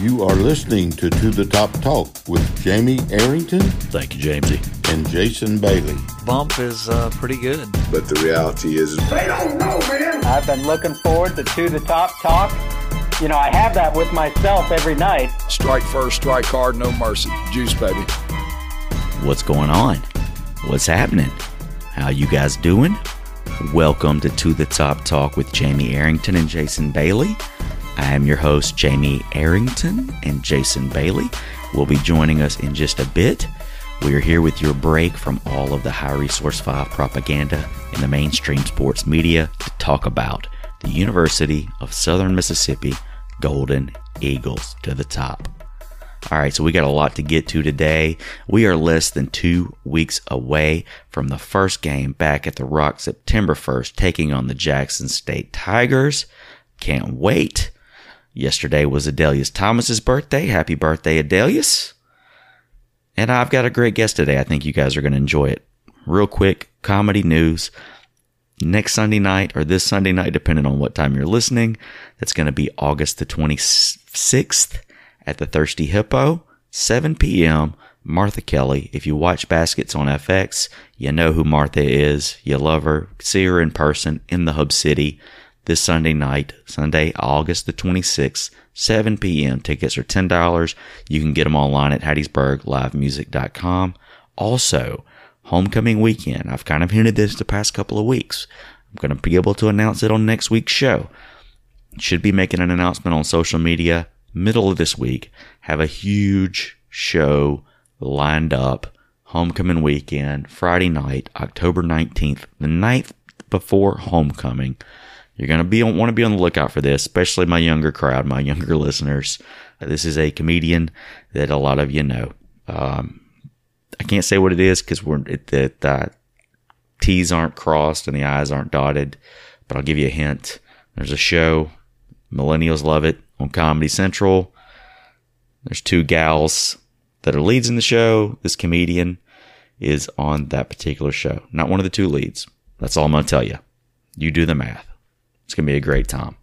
You are listening to To the Top Talk with Jamie Arrington Thank you, Jamesy. and Jason Bailey. Bump is uh, pretty good. But the reality is, I've been looking forward to To the Top Talk. You know, I have that with myself every night. Strike first, strike hard, no mercy. Juice, baby. What's going on? What's happening? How you guys doing? Welcome to To the Top Talk with Jamie Arrington and Jason Bailey. I am your host, Jamie Arrington, and Jason Bailey will be joining us in just a bit. We are here with your break from all of the High Resource 5 propaganda in the mainstream sports media to talk about the University of Southern Mississippi Golden Eagles to the top. All right, so we got a lot to get to today. We are less than two weeks away from the first game back at the Rock September 1st, taking on the Jackson State Tigers. Can't wait. Yesterday was Adalius Thomas's birthday. Happy birthday, Adalius. And I've got a great guest today. I think you guys are going to enjoy it. Real quick, comedy news. Next Sunday night, or this Sunday night, depending on what time you're listening, that's going to be August the 26th at the Thirsty Hippo, 7 p.m. Martha Kelly. If you watch Baskets on FX, you know who Martha is. You love her. See her in person in the Hub City this Sunday night, Sunday, August the 26th, 7 p.m. Tickets are $10. You can get them online at HattiesburgLiveMusic.com. Also, homecoming weekend. I've kind of hinted this the past couple of weeks. I'm going to be able to announce it on next week's show. Should be making an announcement on social media middle of this week. Have a huge show lined up. Homecoming weekend, Friday night, October 19th, the night before homecoming. You're going to be want to be on the lookout for this, especially my younger crowd, my younger listeners. This is a comedian that a lot of you know. Um, I can't say what it is because we're it, the, the T's aren't crossed and the I's aren't dotted, but I'll give you a hint. There's a show, millennials love it on Comedy Central. There's two gals that are leads in the show. This comedian is on that particular show, not one of the two leads. That's all I'm going to tell you. You do the math. It's going to be a great time.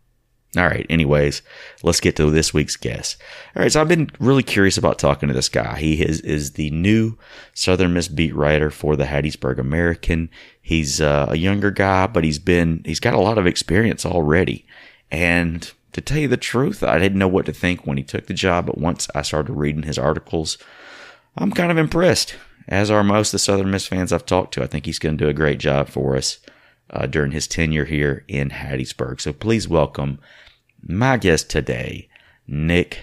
All right. Anyways, let's get to this week's guest. All right. So I've been really curious about talking to this guy. He is, is the new Southern Miss beat writer for the Hattiesburg American. He's uh, a younger guy, but he's been, he's got a lot of experience already. And to tell you the truth, I didn't know what to think when he took the job. But once I started reading his articles, I'm kind of impressed, as are most of the Southern Miss fans I've talked to. I think he's going to do a great job for us uh, during his tenure here in Hattiesburg. So please welcome my guest today, Nick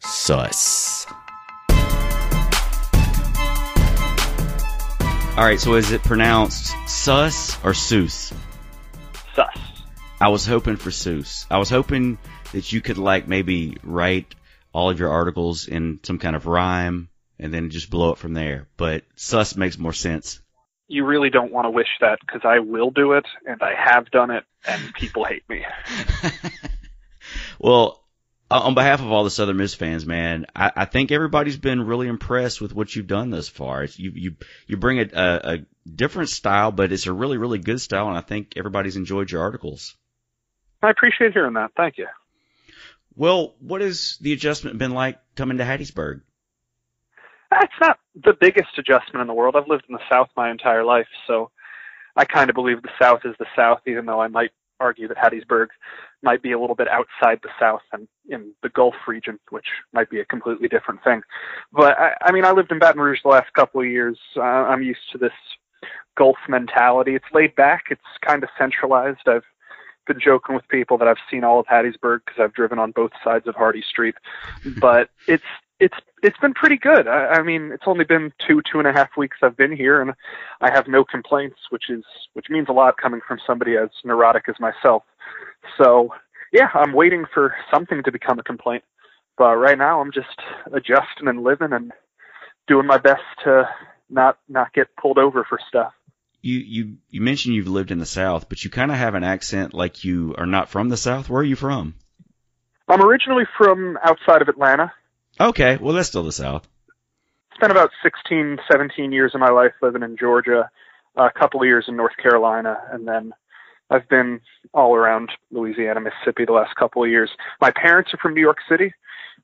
Suss. All right, so is it pronounced Suss or Seuss? Sus. I was hoping for Seuss. I was hoping that you could like maybe write all of your articles in some kind of rhyme and then just blow it from there. But Suss makes more sense. You really don't want to wish that because I will do it and I have done it and people hate me. Well, on behalf of all the Southern Miss fans, man, I, I think everybody's been really impressed with what you've done thus far. It's, you you you bring a, a, a different style, but it's a really really good style, and I think everybody's enjoyed your articles. I appreciate hearing that. Thank you. Well, what has the adjustment been like coming to Hattiesburg? It's not the biggest adjustment in the world. I've lived in the South my entire life, so I kind of believe the South is the South, even though I might argue that Hattiesburg might be a little bit outside the South and in the Gulf region, which might be a completely different thing. But I, I mean, I lived in Baton Rouge the last couple of years. Uh, I'm used to this Gulf mentality. It's laid back. It's kind of centralized. I've been joking with people that I've seen all of Hattiesburg because I've driven on both sides of Hardy Street, but it's it's it's been pretty good. I, I mean, it's only been two two and a half weeks I've been here, and I have no complaints, which is which means a lot coming from somebody as neurotic as myself. So yeah, I'm waiting for something to become a complaint, but right now I'm just adjusting and living and doing my best to not not get pulled over for stuff. You you you mentioned you've lived in the South, but you kind of have an accent like you are not from the South. Where are you from? I'm originally from outside of Atlanta. Okay, well that's still the South. Spent about 16, 17 years of my life living in Georgia, a couple of years in North Carolina, and then I've been all around Louisiana, Mississippi the last couple of years. My parents are from New York City,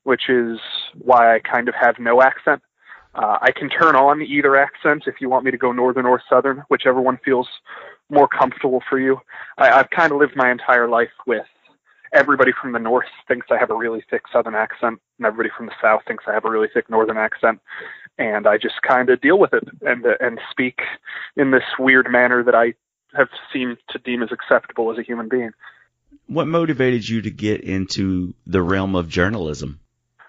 which is why I kind of have no accent. Uh, I can turn on either accent if you want me to go northern or southern, whichever one feels more comfortable for you. I, I've kind of lived my entire life with everybody from the north thinks I have a really thick southern accent, and everybody from the south thinks I have a really thick northern accent. And I just kind of deal with it and uh, and speak in this weird manner that I have seemed to deem as acceptable as a human being. What motivated you to get into the realm of journalism?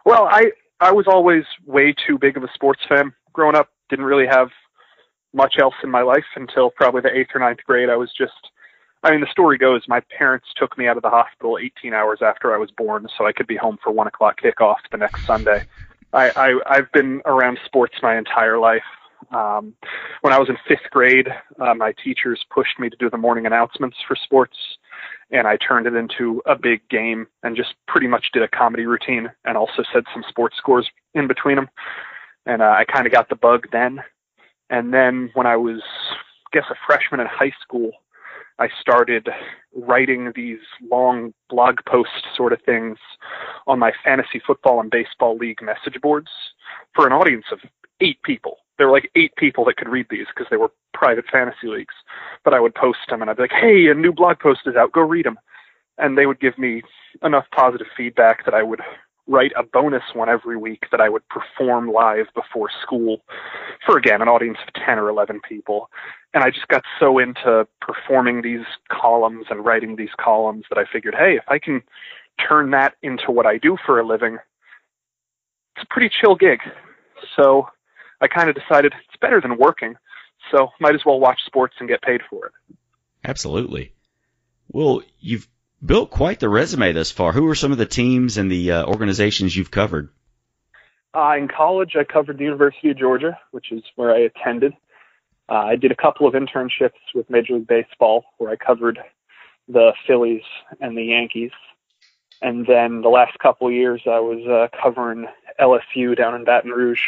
Well, I I was always way too big of a sports fan. Growing up, didn't really have much else in my life until probably the eighth or ninth grade. I was just I mean, the story goes my parents took me out of the hospital 18 hours after I was born so I could be home for one o'clock kickoff the next Sunday. I, I, I've been around sports my entire life. Um, when I was in fifth grade, uh, my teachers pushed me to do the morning announcements for sports, and I turned it into a big game and just pretty much did a comedy routine and also said some sports scores in between them. And uh, I kind of got the bug then. And then when I was, I guess, a freshman in high school, I started writing these long blog post sort of things on my fantasy football and baseball league message boards for an audience of eight people. There were like eight people that could read these because they were private fantasy leagues. But I would post them and I'd be like, hey, a new blog post is out, go read them. And they would give me enough positive feedback that I would write a bonus one every week that I would perform live before school for again an audience of 10 or 11 people. And I just got so into performing these columns and writing these columns that I figured, hey, if I can turn that into what I do for a living, it's a pretty chill gig. So I kind of decided it's better than working, so might as well watch sports and get paid for it. Absolutely. Well, you've built quite the resume thus far. Who are some of the teams and the uh, organizations you've covered? Uh, in college, I covered the University of Georgia, which is where I attended. Uh, I did a couple of internships with Major League Baseball, where I covered the Phillies and the Yankees. And then the last couple of years, I was uh, covering LSU down in Baton Rouge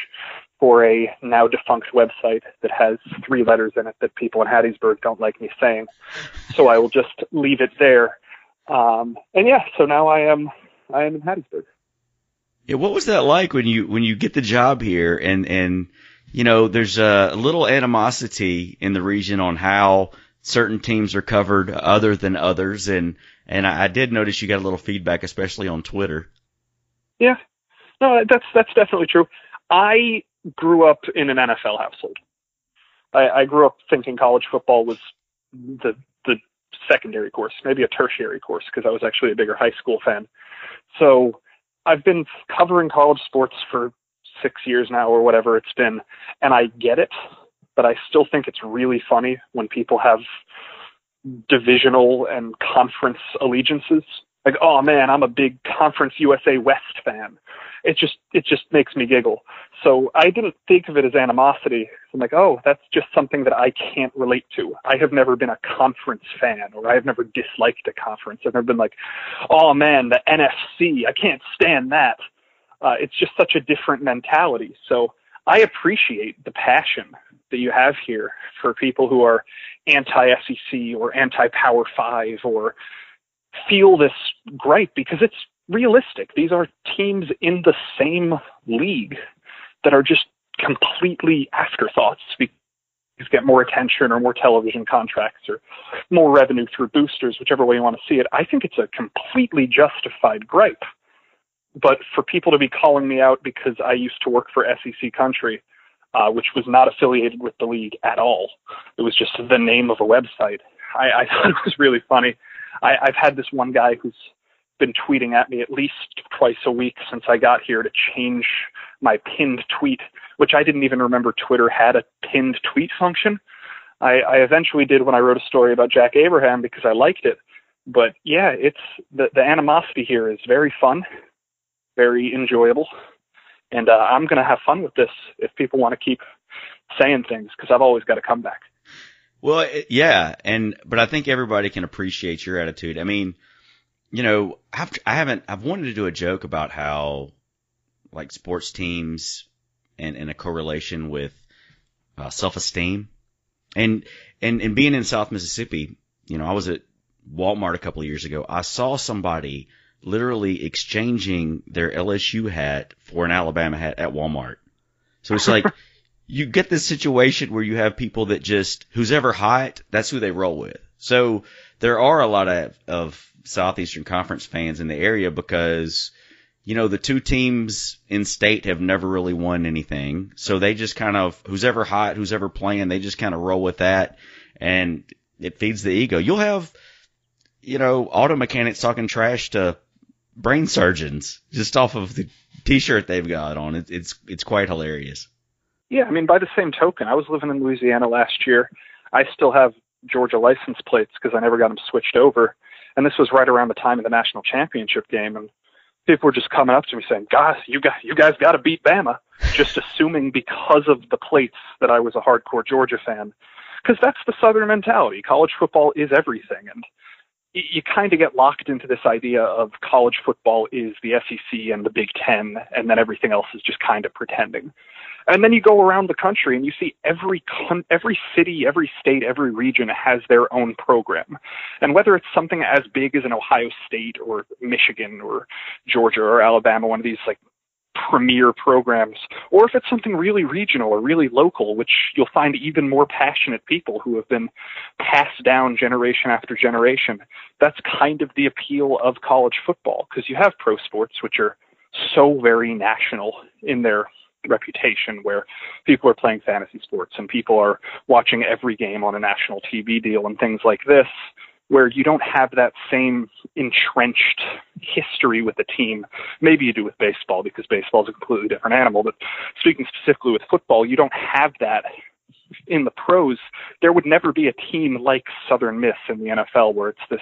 for a now defunct website that has three letters in it that people in Hattiesburg don't like me saying. So I will just leave it there. Um, and yeah, so now I am I am in Hattiesburg. Yeah, what was that like when you when you get the job here and and you know there's a little animosity in the region on how certain teams are covered other than others and and I, did notice you got a little feedback especially on Twitter. Yeah, no, that's that's definitely true. I grew up in an NFL household. I, I grew up thinking college football was the secondary course, maybe a tertiary course, because I was actually a bigger high school fan. So I've been covering college sports for six years now or whatever it's been, and I get it, but I still think it's really funny when people have divisional and conference allegiances. Like, oh man, I'm a big Conference USA West fan it just it just makes me giggle. So I didn't think of it as animosity. I'm like, oh, that's just something that I can't relate to. I have never been a conference fan, or I have never disliked a conference. I've never been like, oh man, the NFC, I can't stand that. Uh, it's just such a different mentality. So I appreciate the passion that you have here for people who are anti-SEC or anti-Power Five or feel this gripe because it's realistic. These are teams in the same league that are just completely afterthoughts because get more attention or more television contracts or more revenue through boosters, whichever way you want to see it. I think it's a completely justified gripe. But for people to be calling me out because I used to work for SEC Country, uh, which was not affiliated with the league at all, it was just the name of a website. I, I thought it was really funny. I, I've had this one guy who's been tweeting at me at least twice a week since I got here to change my pinned tweet, which I didn't even remember Twitter had a pinned tweet function. I, I eventually did when I wrote a story about Jack Abraham because I liked it. But yeah, it's the, the animosity here is very fun, very enjoyable, and uh, I'm going to have fun with this if people want to keep saying things because I've always got a comeback. Well, yeah, and but I think everybody can appreciate your attitude. I mean, you know, I've, I haven't, I've wanted to do a joke about how like sports teams and, and a correlation with uh, self-esteem and, and, and being in South Mississippi, you know, I was at Walmart a couple of years ago. I saw somebody literally exchanging their LSU hat for an Alabama hat at Walmart. So it's like you get this situation where you have people that just who's ever hot, that's who they roll with. So there are a lot of of Southeastern Conference fans in the area because you know the two teams in state have never really won anything. So they just kind of who's ever hot, who's ever playing, they just kind of roll with that and it feeds the ego. You'll have you know auto mechanics talking trash to brain surgeons just off of the t-shirt they've got on. It, it's it's quite hilarious. Yeah, I mean, by the same token, I was living in Louisiana last year. I still have Georgia license plates because I never got them switched over. And this was right around the time of the national championship game, and people were just coming up to me saying, "Guys, you got you guys got to beat Bama," just assuming because of the plates that I was a hardcore Georgia fan, because that's the Southern mentality. College football is everything, and you kind of get locked into this idea of college football is the SEC and the Big Ten, and then everything else is just kind of pretending. And then you go around the country and you see every con- every city, every state, every region has their own program. And whether it's something as big as an Ohio State or Michigan or Georgia or Alabama, one of these like premier programs, or if it's something really regional or really local, which you'll find even more passionate people who have been passed down generation after generation. That's kind of the appeal of college football because you have pro sports, which are so very national in their reputation where people are playing fantasy sports and people are watching every game on a national TV deal and things like this where you don't have that same entrenched history with the team. Maybe you do with baseball because baseball is a completely different animal, but speaking specifically with football, you don't have that in the pros, there would never be a team like Southern Miss in the NFL where it's this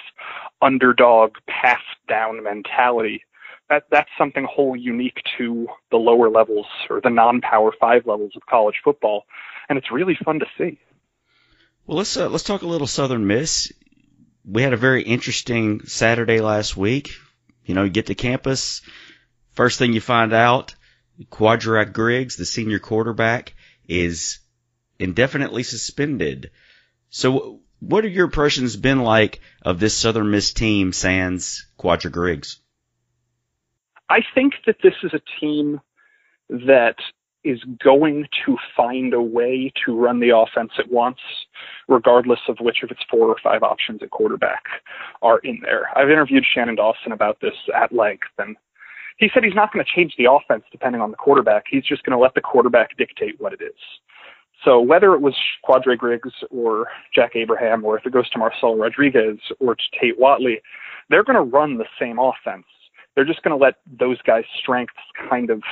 underdog passed down mentality that that's something whole unique to the lower levels or the non-power five levels of college football, and it's really fun to see. Well, let's uh, let's talk a little Southern Miss. We had a very interesting Saturday last week. You know, you get to campus, first thing you find out, Kwadra Griggs, the senior quarterback, is indefinitely suspended. So, what are your impressions been like of this Southern Miss team, sans Kwadra Griggs? I think that this is a team that is going to find a way to run the offense it wants, regardless of which of its four or five options at quarterback are in there. I've interviewed Shannon Dawson about this at length, and he said he's not going to change the offense depending on the quarterback. He's just going to let the quarterback dictate what it is. So whether it was Kwadra Griggs or Jack Abraham, or if it goes to Marcel Rodriguez or to Tate Whatley, they're going to run the same offense they're just going to let those guys' strengths kind of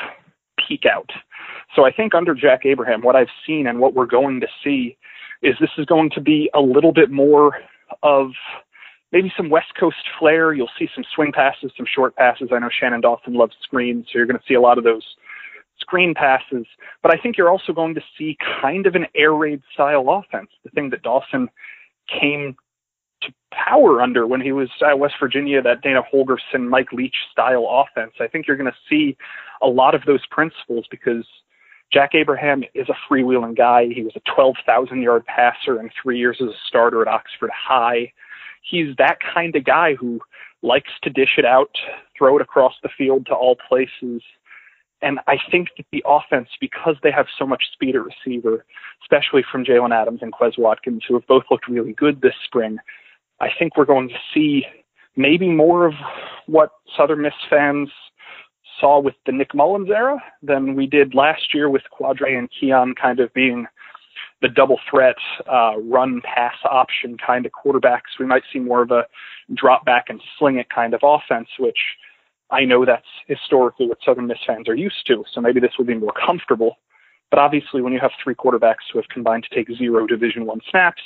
peak out. So I think under Jack Abraham, what I've seen and what we're going to see is this is going to be a little bit more of maybe some West Coast flair. You'll see some swing passes, some short passes. I know Shannon Dawson loves screens, so you're going to see a lot of those screen passes. But I think you're also going to see kind of an air raid style offense, the thing that Dawson came to power under when he was at West Virginia, that Dana Holgorsen, Mike Leach style offense. I think you're going to see a lot of those principles because Jack Abraham is a freewheeling guy. He was a 12,000 yard passer in three years as a starter at Oxford High. He's that kind of guy who likes to dish it out, throw it across the field to all places. And I think that the offense, because they have so much speed at receiver, especially from Jalen Adams and Quez Watkins, who have both looked really good this spring, I think we're going to see maybe more of what Southern Miss fans saw with the Nick Mullens era than we did last year with Kwadra and Keon kind of being the double threat uh, run pass option kind of quarterbacks. We might see more of a drop back and sling it kind of offense, which I know that's historically what Southern Miss fans are used to. So maybe this will be more comfortable. But obviously, when you have three quarterbacks who have combined to take zero Division One snaps,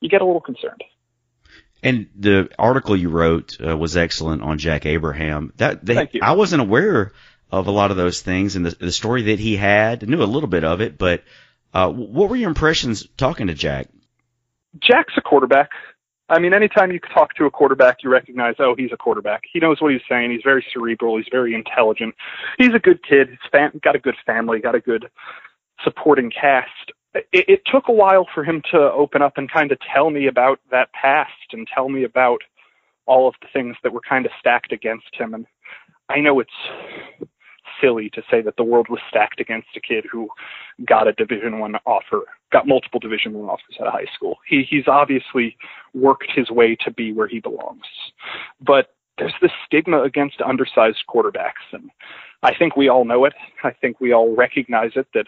you get a little concerned. And the article you wrote uh, was excellent on Jack Abraham. That they, Thank you. I wasn't aware of a lot of those things and the, the story that he had. I knew a little bit of it, but uh, what were your impressions talking to Jack? Jack's a quarterback. I mean, anytime you talk to a quarterback, you recognize, oh, he's a quarterback. He knows what he's saying. He's very cerebral. He's very intelligent. He's a good kid. He's fam- got a good family. Got a good supporting cast it, it took a while for him to open up and kind of tell me about that past and tell me about all of the things that were kind of stacked against him. And I know it's silly to say that the world was stacked against a kid who got a Division One offer, got multiple Division One offers at a high school. He he's obviously worked his way to be where he belongs, but there's this stigma against undersized quarterbacks, and I think we all know it. I think we all recognize it that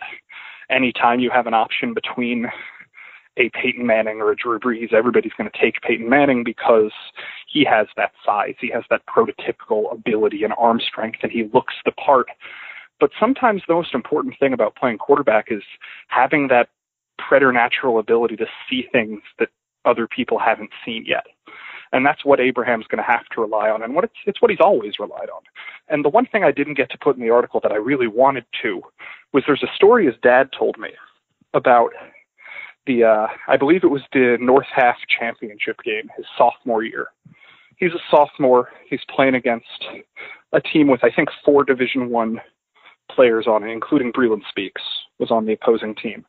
anytime you have an option between a Peyton Manning or a Drew Brees, everybody's going to take Peyton Manning because he has that size, he has that prototypical ability and arm strength, and he looks the part. But sometimes the most important thing about playing quarterback is having that preternatural ability to see things that other people haven't seen yet. And that's what Abraham's going to have to rely on, and what it's, it's what he's always relied on. And the one thing I didn't get to put in the article that I really wanted to was there's a story his dad told me about the uh, I believe it was the North Half Championship game his sophomore year. He's a sophomore. He's playing against a team with I think four Division One players on it, including Breeland Speaks was on the opposing team,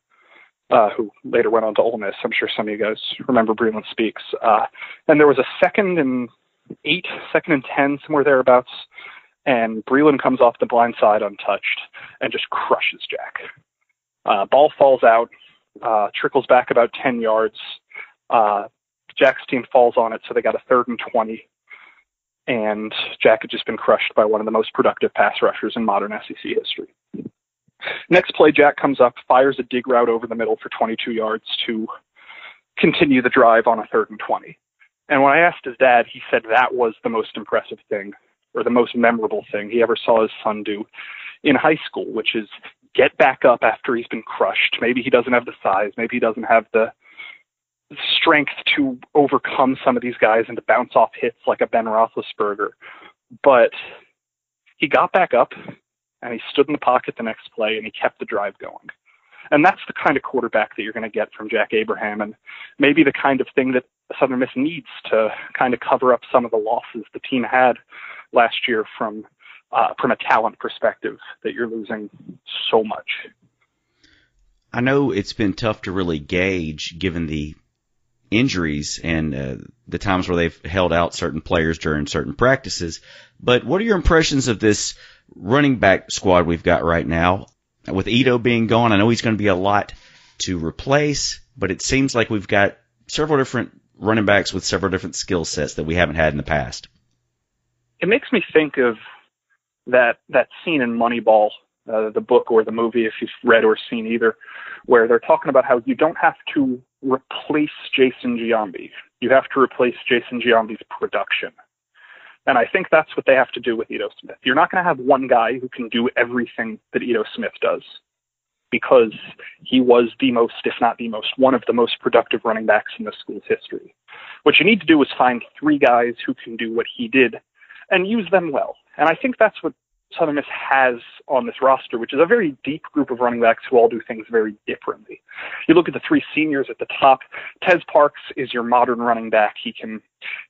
uh, who later went on to Ole Miss. I'm sure some of you guys remember Breeland Speaks. Uh, and there was a second and eight, second and ten, somewhere thereabouts, and Breeland comes off the blind side untouched and just crushes Jack. Uh, ball falls out uh, trickles back about 10 yards. Uh, Jack's team falls on it, so they got a third and 20. And Jack had just been crushed by one of the most productive pass rushers in modern SEC history. Next play, Jack comes up, fires a dig route over the middle for 22 yards to continue the drive on a third and 20. And when I asked his dad, he said that was the most impressive thing or the most memorable thing he ever saw his son do in high school, which is get back up after he's been crushed. Maybe he doesn't have the size. Maybe he doesn't have the strength to overcome some of these guys and to bounce off hits like a Ben Roethlisberger. But he got back up and he stood in the pocket the next play and he kept the drive going. And that's the kind of quarterback that you're going to get from Jack Abraham, and maybe the kind of thing that Southern Miss needs to kind of cover up some of the losses the team had last year from uh, from a talent perspective that you're losing so much. I know it's been tough to really gauge given the injuries and uh, the times where they've held out certain players during certain practices. But what are your impressions of this running back squad we've got right now? With Ito being gone, I know he's going to be a lot to replace, but it seems like we've got several different running backs with several different skill sets that we haven't had in the past. It makes me think of that that scene in Moneyball, uh, the book or the movie, if you've read or seen either, where they're talking about how you don't have to replace Jason Giambi. You have to replace Jason Giambi's production. And I think that's what they have to do with Ito Smith. You're not going to have one guy who can do everything that Ito Smith does because he was the most, if not the most, one of the most productive running backs in the school's history. What you need to do is find three guys who can do what he did and use them well. And I think that's what Southern Miss has on this roster, which is a very deep group of running backs who all do things very differently. You look at the three seniors at the top. Tez Parks is your modern running back. He can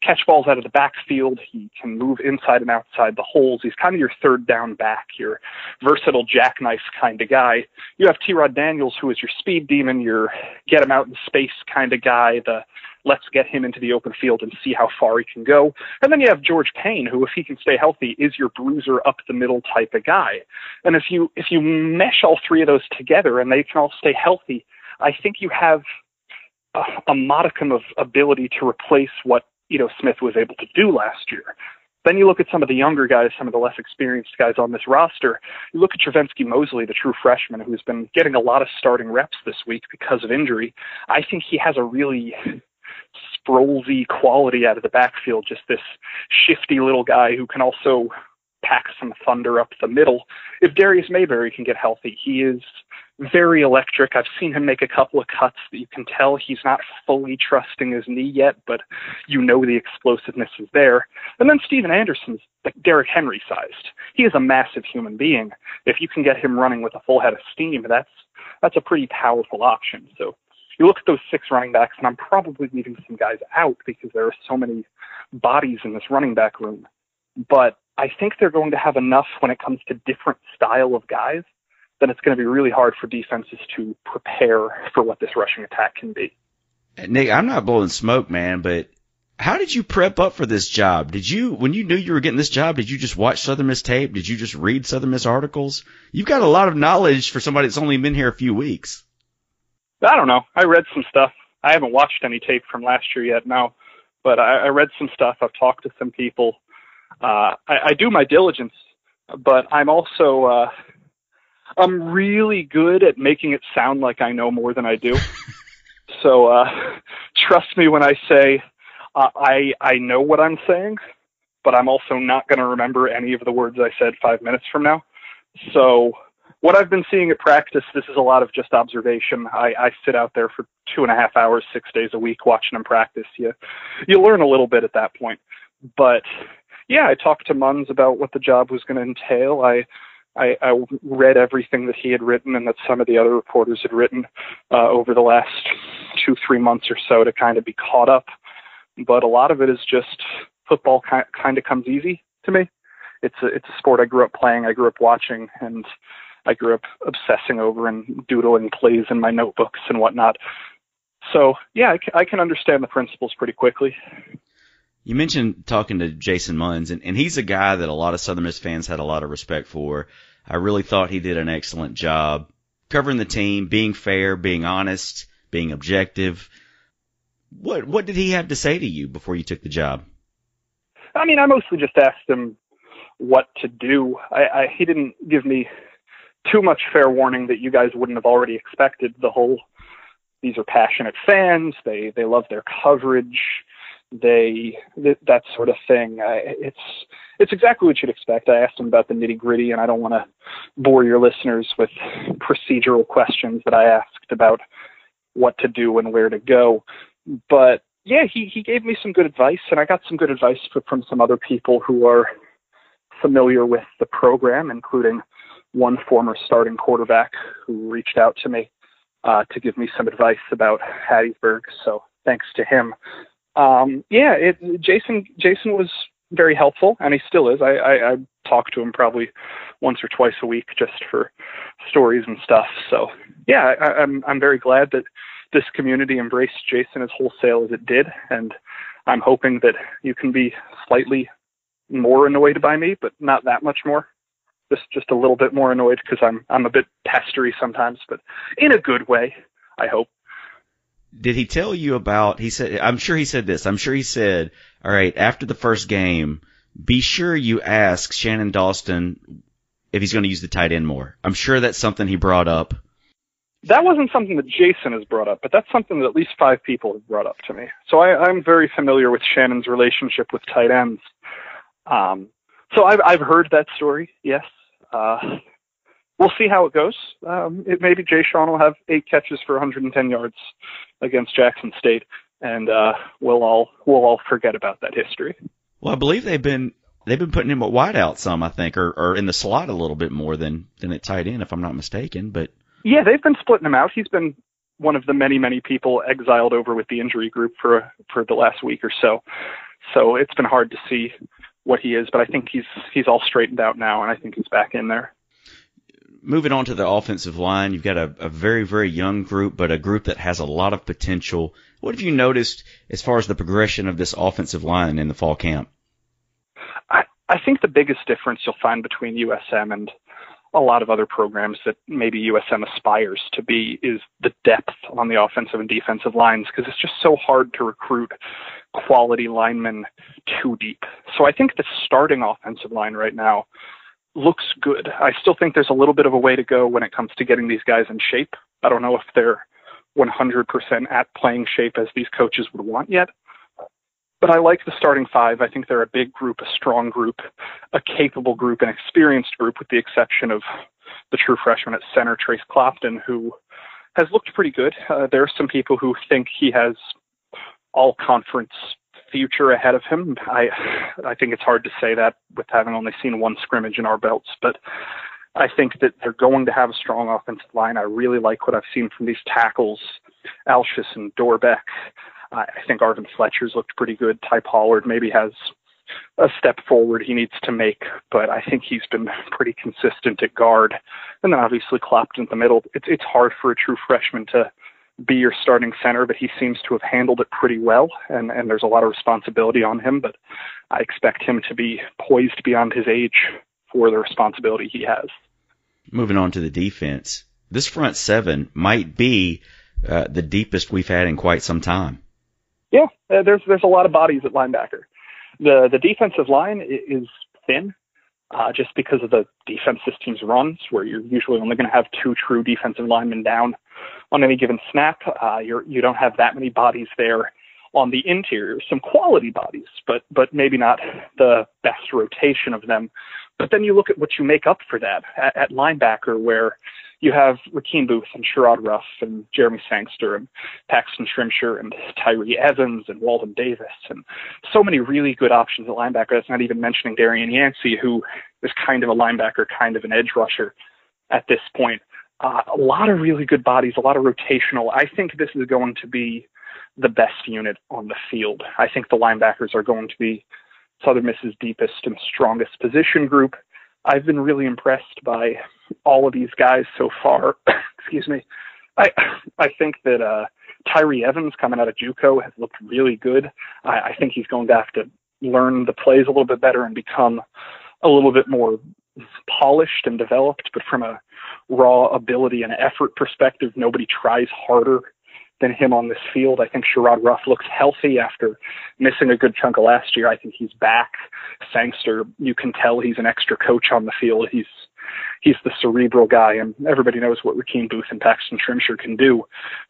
catch balls out of the backfield. He can move inside and outside the holes. He's kind of your third down back, your versatile jackknife kind of guy. You have T. Rod Daniels, who is your speed demon, your get him out in space kind of guy, the let's get him into the open field and see how far he can go. And then you have George Payne, who, if he can stay healthy, is your bruiser up the middle type of guy. And if you if you mesh all three of those together and they can all stay healthy, I think you have a, a modicum of ability to replace what Ito Smith was able to do last year. Then you look at some of the younger guys, some of the less experienced guys on this roster. You look at Travenski Mosley, the true freshman, who's been getting a lot of starting reps this week because of injury. I think he has a really Sproulsy quality out of the backfield, just this shifty little guy who can also pack some thunder up the middle. If Darius Mayberry can get healthy, he is very electric. I've seen him make a couple of cuts that you can tell he's not fully trusting his knee yet, but you know the explosiveness is there. And then Stephen Anderson's like Derrick Henry sized. He is a massive human being. If you can get him running with a full head of steam, that's that's a pretty powerful option. So you look at those six running backs, and I'm probably leaving some guys out because there are so many bodies in this running back room. But I think they're going to have enough when it comes to different style of guys that it's going to be really hard for defenses to prepare for what this rushing attack can be. Nick, I'm not blowing smoke, man, but how did you prep up for this job? Did you, when you knew you were getting this job, did you just watch Southern Miss tape? Did you just read Southern Miss articles? You've got a lot of knowledge for somebody that's only been here a few weeks. I don't know. I read some stuff. I haven't watched any tape from last year yet now, but I, I read some stuff. I've talked to some people. Uh, I, I do my diligence, but I'm also, uh, I'm really good at making it sound like I know more than I do. so, uh, trust me when I say, uh, I, I know what I'm saying, but I'm also not going to remember any of the words I said five minutes from now. So, what I've been seeing at practice, this is a lot of just observation. I, I sit out there for two and a half hours, six days a week, watching them practice. You you learn a little bit at that point. But yeah, I talked to Munz about what the job was going to entail. I, I I read everything that he had written and that some of the other reporters had written uh, over the last two three months or so to kind of be caught up. But a lot of it is just football kind kind of comes easy to me. It's a it's a sport I grew up playing, I grew up watching, and I grew up obsessing over and doodling plays in my notebooks and whatnot. So yeah, I can, understand the principles pretty quickly. You mentioned talking to Jason Munz, and, and he's a guy that a lot of Southern Miss fans had a lot of respect for. I really thought he did an excellent job covering the team, being fair, being honest, being objective. What what did he have to say to you before you took the job? I mean, I mostly just asked him what to do. I, I he didn't give me too much fair warning that you guys wouldn't have already expected. The whole these are passionate fans. They they love their coverage. They th- that sort of thing. I, it's it's exactly what you'd expect. I asked them about the nitty gritty, and I don't want to bore your listeners with procedural questions that I asked about what to do and where to go. But yeah, he he gave me some good advice, and I got some good advice from some other people who are familiar with the program, including one former starting quarterback who reached out to me uh, to give me some advice about Hattiesburg. So thanks to him. Um, yeah, it, Jason Jason was very helpful, and he still is. I, I, I talk to him probably once or twice a week just for stories and stuff. So yeah, I, I'm I'm very glad that this community embraced Jason as wholesale as it did, and I'm hoping that you can be slightly more annoyed by me, but not that much more just just a little bit more annoyed because I'm I'm a bit pestery sometimes, but in a good way, I hope. Did he tell you about? He said, I'm sure he said this. I'm sure he said, all right, after the first game, be sure you ask Shannon Dawson if he's going to use the tight end more. I'm sure that's something he brought up. That wasn't something that Jason has brought up, but that's something that at least five people have brought up to me. So I, I'm very familiar with Shannon's relationship with tight ends. Um, so I've I've heard that story. Yes, uh, we'll see how it goes. Um, it maybe Jay Sean will have eight catches for 110 yards against Jackson State, and uh, we'll all we'll all forget about that history. Well, I believe they've been they've been putting him at wideout some, I think, or, or in the slot a little bit more than than at tight end, if I'm not mistaken. But yeah, they've been splitting him out. He's been one of the many many people exiled over with the injury group for for the last week or so. So it's been hard to see what he is, but I think he's he's all straightened out now, and I think he's back in there. Moving on to the offensive line, you've got a, a very very young group, but a group that has a lot of potential. What have you noticed as far as the progression of this offensive line in the fall camp? I I think the biggest difference you'll find between USM and a lot of other programs that maybe USM aspires to be is the depth on the offensive and defensive lines because it's just so hard to recruit quality linemen too deep. So I think the starting offensive line right now looks good. I still think there's a little bit of a way to go when it comes to getting these guys in shape. I don't know if they're 100% at playing shape as these coaches would want yet. But I like the starting five. I think they're a big group, a strong group, a capable group, an experienced group, with the exception of the true freshman at center, Trace Clopton, who has looked pretty good. Uh, there are some people who think he has all conference future ahead of him. I I think it's hard to say that with having only seen one scrimmage in our belts, but I think that they're going to have a strong offensive line. I really like what I've seen from these tackles, Alshis and Dorbeck. I think Arvin Fletcher's looked pretty good. Ty Pollard maybe has a step forward he needs to make, but I think he's been pretty consistent at guard. And then obviously Clopton in the middle. It's it's hard for a true freshman to be your starting center, but he seems to have handled it pretty well, and, and there's a lot of responsibility on him, but I expect him to be poised beyond his age for the responsibility he has. Moving on to the defense, this front seven might be uh, the deepest we've had in quite some time. Yeah, uh, there's there's a lot of bodies at linebacker. The the defensive line is thin, uh, just because of the defense this team's runs, where you're usually only going to have two true defensive linemen down on any given snap. Uh, you're you don't have that many bodies there on the interior. Some quality bodies, but but maybe not the best rotation of them. But then you look at what you make up for that at, at linebacker, where you have Racheem Boothe and Sherrod Ruff and Jeremy Sangster and Paxton Shrimsher and Tyree Evans and Walden Davis and so many really good options at linebacker. That's not even mentioning Darian Yancey, who is kind of a linebacker, kind of an edge rusher at this point. Uh, a lot of really good bodies, a lot of rotational. I think this is going to be the best unit on the field. I think the linebackers are going to be Southern Miss's deepest and strongest position group. I've been really impressed by all of these guys so far. Excuse me. I I think that uh, Tyree Evans coming out of JUCO has looked really good. I, I think he's going to have to learn the plays a little bit better and become a little bit more polished and developed. But from a raw ability and effort perspective, nobody tries harder than him on this field. I think Sherrod Ruff looks healthy after missing a good chunk of last year. I think he's back. Sangster, you can tell he's an extra coach on the field. He's he's the cerebral guy, and everybody knows what Racheem Boothe and Paxton Shrimsher can do.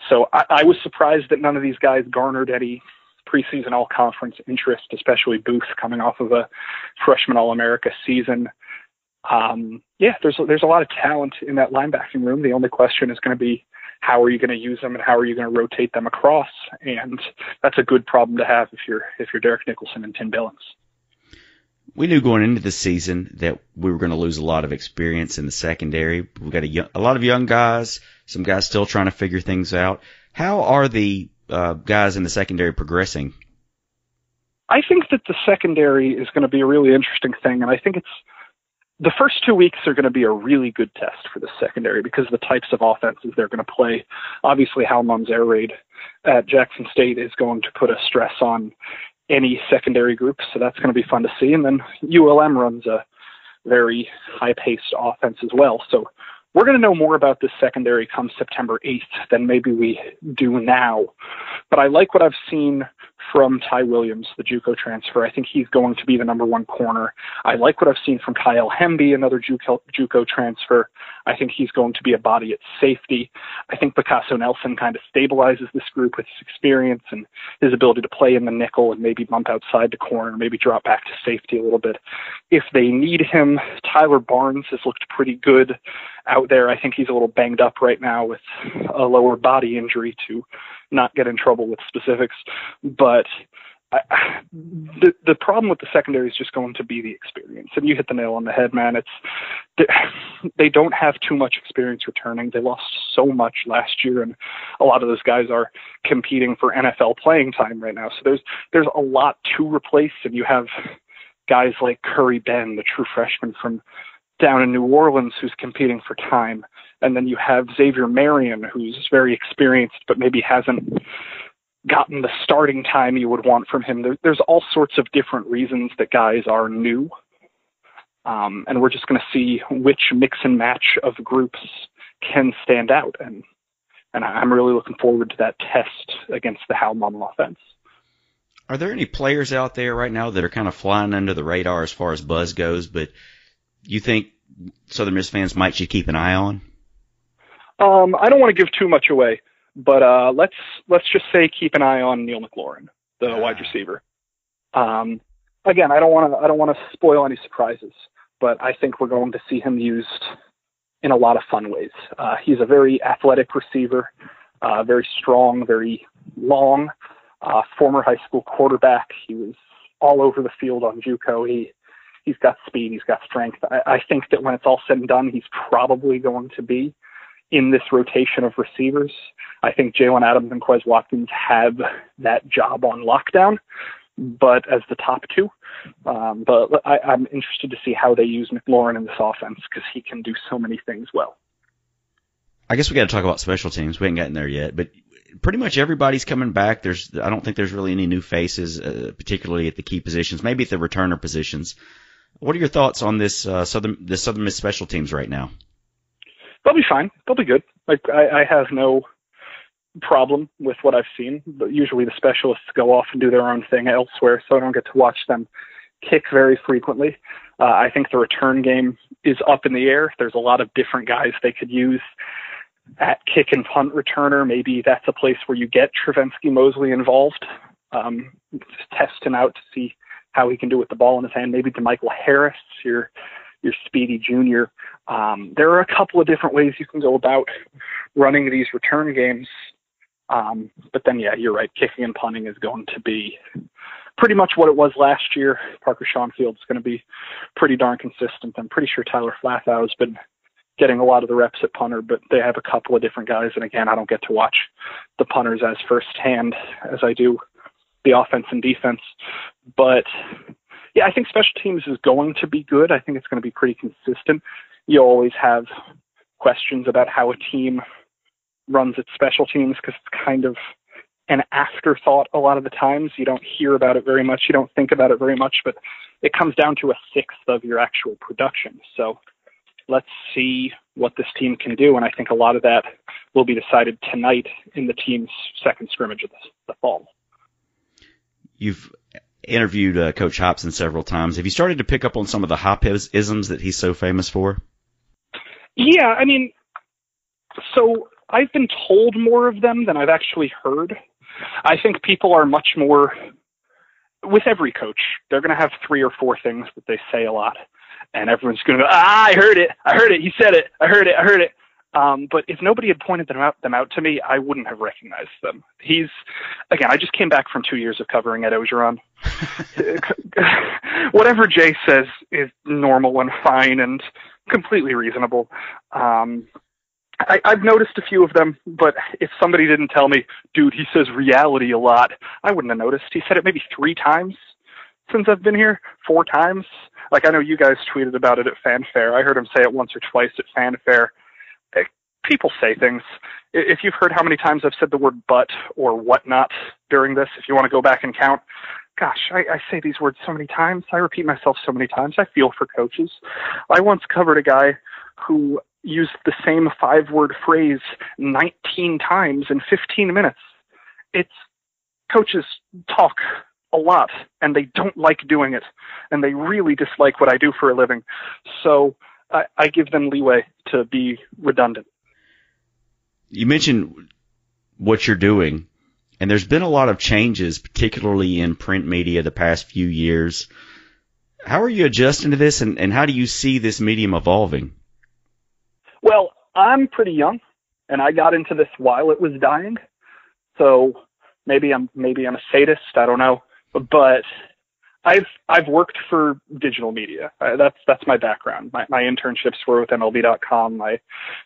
So I, I was surprised that none of these guys garnered any preseason all conference interest, especially Boothe coming off of a freshman All America season. Um, yeah, there's there's a lot of talent in that linebacking room. The only question is going to be how are you going to use them and how are you going to rotate them across? And that's a good problem to have if you're if you're Derek Nicholson and Tim Billings. We knew going into the season that we were going to lose a lot of experience in the secondary. We've got a, young, a lot of young guys, some guys still trying to figure things out. How are the uh, guys in the secondary progressing? I think that the secondary is going to be a really interesting thing, and I think it's the first two weeks are going to be a really good test for the secondary because the types of offenses they're going to play. Obviously, Hal Mumme's air raid at Jackson State is going to put a stress on any secondary group, so that's going to be fun to see. And then ULM runs a very high-paced offense as well, so we're going to know more about this secondary come September 8th than maybe we do now. But I like what I've seen from Ty Williams, the JUCO transfer. I think he's going to be the number one corner. I like what I've seen from Kyle Hemby, another JUCO, JUCO transfer. I think he's going to be a body at safety. I think Picasso Nelson kind of stabilizes this group with his experience and his ability to play in the nickel and maybe bump outside the corner, maybe drop back to safety a little bit. If they need him, Tyler Barnes has looked pretty good out there. I think he's a little banged up right now with a lower body injury to not get in trouble with specifics. But I, the the problem with the secondary is just going to be the experience, and you hit the nail on the head, man. It's they don't have too much experience returning. They lost so much last year, and a lot of those guys are competing for NFL playing time right now. So there's there's a lot to replace, and you have guys like Curry Ben, the true freshman from down in New Orleans who's competing for time. And then you have Xavier Marion, who's very experienced, but maybe hasn't gotten the starting time you would want from him. There, there's all sorts of different reasons that guys are new. Um, and we're just going to see which mix and match of groups can stand out. And, and I'm really looking forward to that test against the Hal Mumme offense. Are there any players out there right now that are kind of flying under the radar as far as buzz goes, but you think Southern Miss fans might should keep an eye on? Um, I don't want to give too much away, but uh, let's let's just say keep an eye on Neil McLaurin, the yeah. wide receiver. Um, again, I don't want to I don't want to spoil any surprises, but I think we're going to see him used in a lot of fun ways. Uh, he's a very athletic receiver, uh, very strong, very long. Uh, former high school quarterback. He was all over the field on JUCO. He he's got speed, he's got strength. I, I think that when it's all said and done, he's probably going to be in this rotation of receivers. I think Jalen Adams and Quez Watkins have that job on lockdown, but as the top two. Um, but I, I'm interested to see how they use McLaurin in this offense because he can do so many things well. I guess we got to talk about special teams. We ain't gotten there yet, but pretty much everybody's coming back. There's, I don't think there's really any new faces, uh, particularly at the key positions, maybe at the returner positions. What are your thoughts on this uh, Southern the Southern Miss special teams right now? They'll be fine. They'll be good. Like I, I have no problem with what I've seen. But usually the specialists go off and do their own thing elsewhere, so I don't get to watch them kick very frequently. Uh, I think the return game is up in the air. There's a lot of different guys they could use at kick and punt returner. Maybe that's a place where you get Trivenskey Mosley involved. Um, just test him out to see how he can do with the ball in his hand. Maybe DeMichael Harris, your your speedy junior. Um, there are a couple of different ways you can go about running these return games. Um, but then, yeah, you're right. Kicking and punting is going to be pretty much what it was last year. Parker Shaunfield is going to be pretty darn consistent. I'm pretty sure Tyler Flathow's been getting a lot of the reps at punter, but they have a couple of different guys. And again, I don't get to watch the punters as firsthand as I do the offense and defense. But yeah, I think special teams is going to be good. I think it's going to be pretty consistent. You always have questions about how a team runs its special teams because it's kind of an afterthought a lot of the times. You don't hear about it very much. You don't think about it very much, but it comes down to a sixth of your actual production. So let's see what this team can do. And I think a lot of that will be decided tonight in the team's second scrimmage of the, the fall. You've interviewed uh, Coach Hopson several times. Have you started to pick up on some of the Hop isms that he's so famous for? Yeah, I mean, so I've been told more of them than I've actually heard. I think people are much more with every coach. They're going to have three or four things that they say a lot, and everyone's going to go, "Ah, I heard it. I heard it. He said it. I heard it. I heard it." Um, but if nobody had pointed them out, them out to me, I wouldn't have recognized them. He's, again, I just came back from two years of covering Ed Orgeron. Whatever Jay says is normal and fine and completely reasonable. Um, I, I've noticed a few of them, but if somebody didn't tell me, dude, he says reality a lot, I wouldn't have noticed. He said it maybe three times since I've been here, four times. Like I know you guys tweeted about it at Fanfare. I heard him say it once or twice at Fanfare. People say things. If you've heard how many times I've said the word but or whatnot during this, if you want to go back and count, gosh, I, I say these words so many times. I repeat myself so many times. I feel for coaches. I once covered a guy who used the same five word phrase 19 times in 15 minutes. It's coaches talk a lot and they don't like doing it and they really dislike what I do for a living. So I, I give them leeway to be redundant. You mentioned what you're doing and there's been a lot of changes, particularly in print media the past few years. How are you adjusting to this and, and how do you see this medium evolving? Well, I'm pretty young, and I got into this while it was dying. So maybe I'm maybe I'm a sadist. I don't know, but I've I've worked for digital media. Uh, that's that's my background. My my internships were with MLB.com. My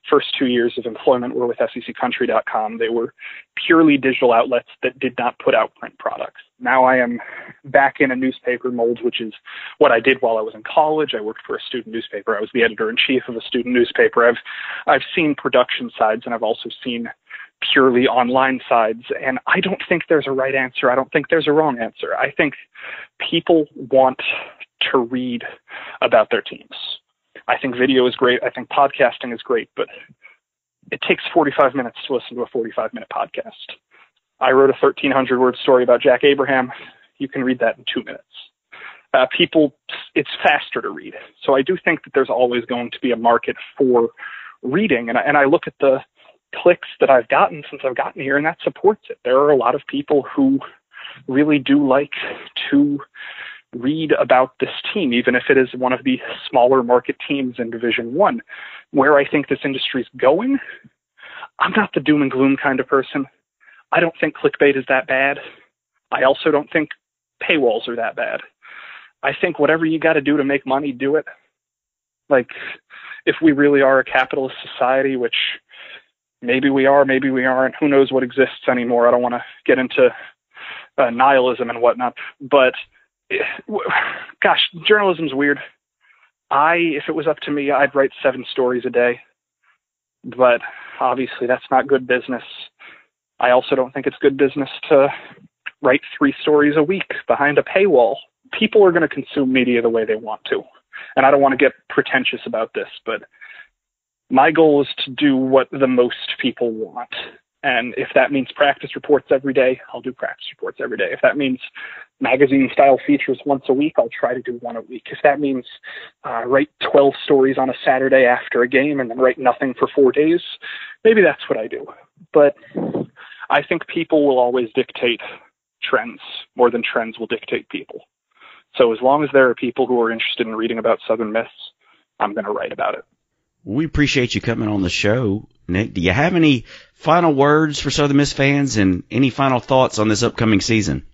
first two years of employment were with SECCountry.com. They were purely digital outlets that did not put out print products. Now I am back in a newspaper mold, which is what I did while I was in college. I worked for a student newspaper. I was the editor in chief of a student newspaper. I've I've seen production sides and I've also seen purely online sides. And I don't think there's a right answer. I don't think there's a wrong answer. I think people want to read about their teams. I think video is great. I think podcasting is great, but it takes 45 minutes to listen to a 45 minute podcast. I wrote a 1300 word story about Jack Abraham. You can read that in two minutes. Uh, people, it's faster to read. So I do think that there's always going to be a market for reading. And I, and I look at the, clicks that I've gotten since I've gotten here, and that supports it. There are a lot of people who really do like to read about this team, even if it is one of the smaller market teams in Division One. Where I think this industry is going, I'm not the doom and gloom kind of person. I don't think clickbait is that bad. I also don't think paywalls are that bad. I think whatever you got to do to make money, do it. Like, if we really are a capitalist society, which maybe we are, maybe we aren't. Who knows what exists anymore? I don't want to get into uh, nihilism and whatnot, but gosh, journalism's weird. I, if it was up to me, I'd write seven stories a day. but obviously that's not good business. I also don't think it's good business to write three stories a week behind a paywall. People are going to consume media the way they want to. And I don't want to get pretentious about this, but my goal is to do what the most people want. And if that means practice reports every day, I'll do practice reports every day. If that means magazine style features once a week, I'll try to do one a week. If that means uh, write 12 stories on a Saturday after a game and then write nothing for four days, maybe that's what I do. But I think people will always dictate trends more than trends will dictate people. So as long as there are people who are interested in reading about Southern Miss, I'm going to write about it. We appreciate you coming on the show, Nick. Do you have any final words for Southern Miss fans and any final thoughts on this upcoming season?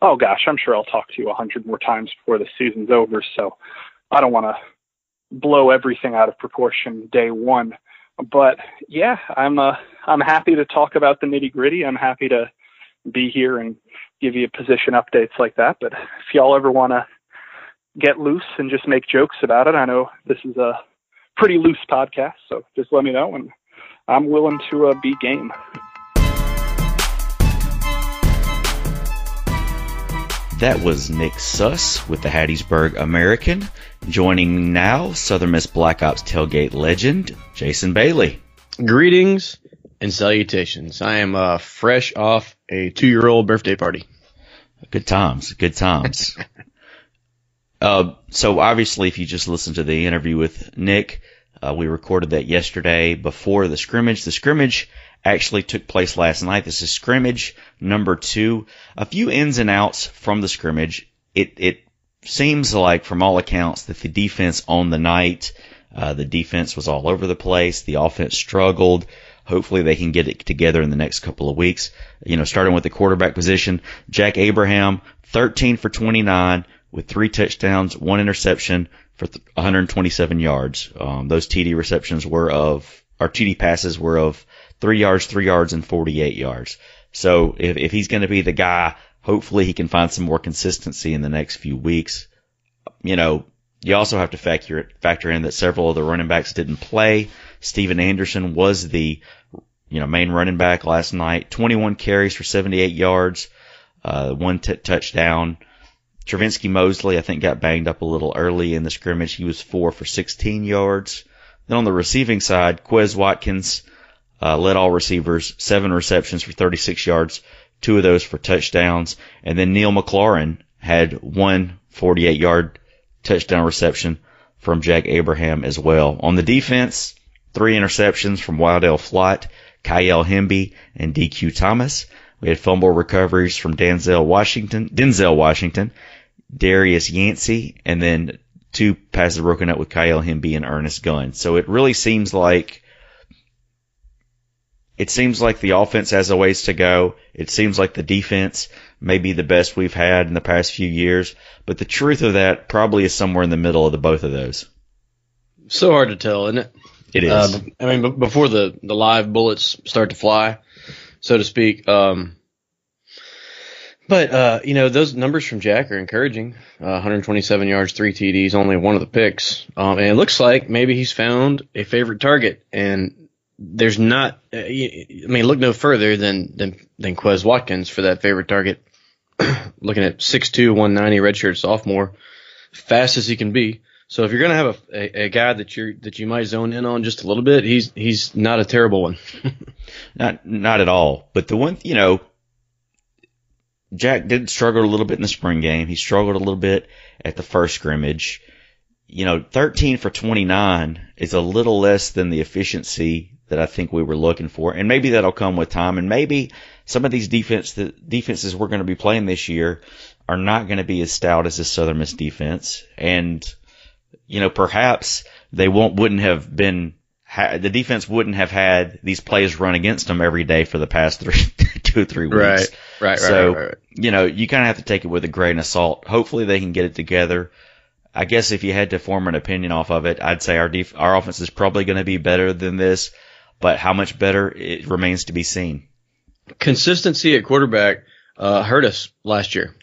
Oh gosh, I'm sure I'll talk to you a hundred more times before the season's over. So I don't want to blow everything out of proportion day one. But yeah, I'm uh, I'm happy to talk about the nitty gritty. I'm happy to be here and give you position updates like that. But if y'all ever want to get loose and just make jokes about it, I know this is a pretty loose podcast, so just let me know, and I'm willing to uh, be game. That was Nick Suss with the Hattiesburg American. Joining now, Southern Miss Black Ops tailgate legend, Jason Bailey. Greetings and salutations. I am uh, fresh off a two year old birthday party. Good times, good times. uh, so obviously, if you just listened to the interview with Nick, uh, we recorded that yesterday before the scrimmage. The scrimmage actually took place last night. This is scrimmage number two. A few ins and outs from the scrimmage. It it seems like, from all accounts, that the defense on the night, uh, the defense was all over the place. The offense struggled. Hopefully they can get it together in the next couple of weeks. You know, starting with the quarterback position, Jack Abraham, 13 for 29 with three touchdowns, one interception for 127 yards. Um, those TD receptions were of, our TD passes were of three yards, three yards, and 48 yards. So if, if he's going to be the guy, hopefully he can find some more consistency in the next few weeks. You know, you also have to factor factor in that several of the running backs didn't play. Steven Anderson was the you know main running back last night. 21 carries for 78 yards, uh, one t- touchdown. Trivenskey Mosley, I think, got banged up a little early in the scrimmage. He was four for 16 yards. Then on the receiving side, Quez Watkins uh, led all receivers, seven receptions for 36 yards, two of those for touchdowns. And then Neil McLaurin had one 48 yard touchdown reception from Jack Abraham as well. On the defense, three interceptions from Wildell Flott, Kyle Hemby, and DQ Thomas. We had fumble recoveries from Denzel Washington, Denzel Washington, Darius Yancey, and then two passes broken up with Kyle Hemby and Ernest Gunn. So it really seems like it seems like the offense has a ways to go. It seems like the defense may be the best we've had in the past few years, but the truth of that probably is somewhere in the middle of the both of those. So hard to tell, isn't it? It is. Uh, I mean, b- before the, the live bullets start to fly, so to speak. Um, but uh, you know, those numbers from Jack are encouraging. Uh, 127 yards, three TDs, only one of the picks, um, and it looks like maybe he's found a favorite target. And there's not. Uh, I mean, look no further than than than Quez Watkins for that favorite target. Looking at 6'2", 190 redshirt sophomore, fast as he can be. So if you're gonna have a, a, a guy that you that you might zone in on just a little bit, he's he's not a terrible one. not not at all. But the one, you know, Jack did struggle a little bit in the spring game. He struggled a little bit at the first scrimmage. You know, 13 for 29 is a little less than the efficiency that I think we were looking for, and maybe that'll come with time. And maybe some of these defense the defenses we're going to be playing this year are not going to be as stout as the Southern Miss defense, and you know, perhaps they won't wouldn't have been the defense wouldn't have had these plays run against them every day for the past three two three weeks. Right, right, so, right, right, right. you know, you kind of have to take it with a grain of salt. Hopefully, they can get it together. I guess if you had to form an opinion off of it, I'd say our def- our offense is probably going to be better than this, but how much better it remains to be seen. Consistency at quarterback uh, hurt us last year.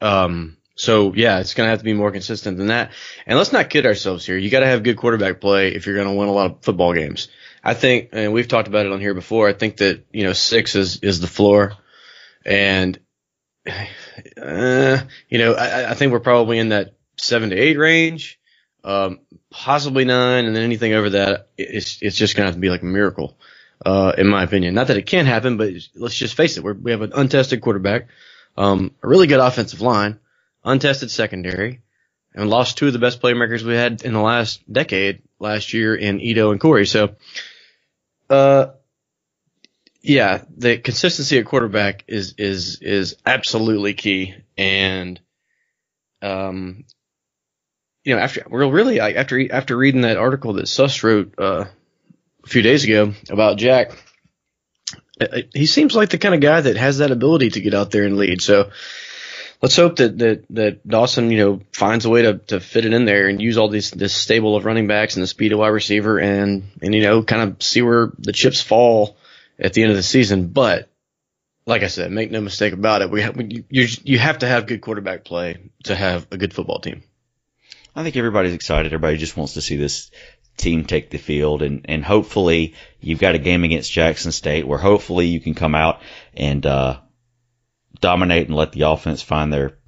Um, So yeah, it's gonna have to be more consistent than that. And let's not kid ourselves here. You got to have good quarterback play if you're gonna win a lot of football games. I think, and we've talked about it on here before. I think that you know six is is the floor, and uh, you know I, I think we're probably in that seven to eight range, um, possibly nine, and then anything over that, it's it's just gonna have to be like a miracle, uh, in my opinion. Not that it can't happen, but let's just face it, we have an untested quarterback, um, a really good offensive line untested secondary, and lost two of the best playmakers we had in the last decade last year in Ito and Corey. So, uh, yeah, the consistency at quarterback is is is absolutely key, and um, you know, after well, really, after after reading that article that Suss wrote uh, a few days ago about Jack, he seems like the kind of guy that has that ability to get out there and lead. So let's hope that, that, that Dawson, you know, finds a way to, to fit it in there and use all these, this stable of running backs and the speed of wide receiver and, and, you know, kind of see where the chips fall at the end of the season. But like I said, make no mistake about it. We have, you, you have to have good quarterback play to have a good football team. I think everybody's excited. Everybody just wants to see this team take the field and, and hopefully you've got a game against Jackson State where hopefully you can come out and, uh, dominate and let the offense find their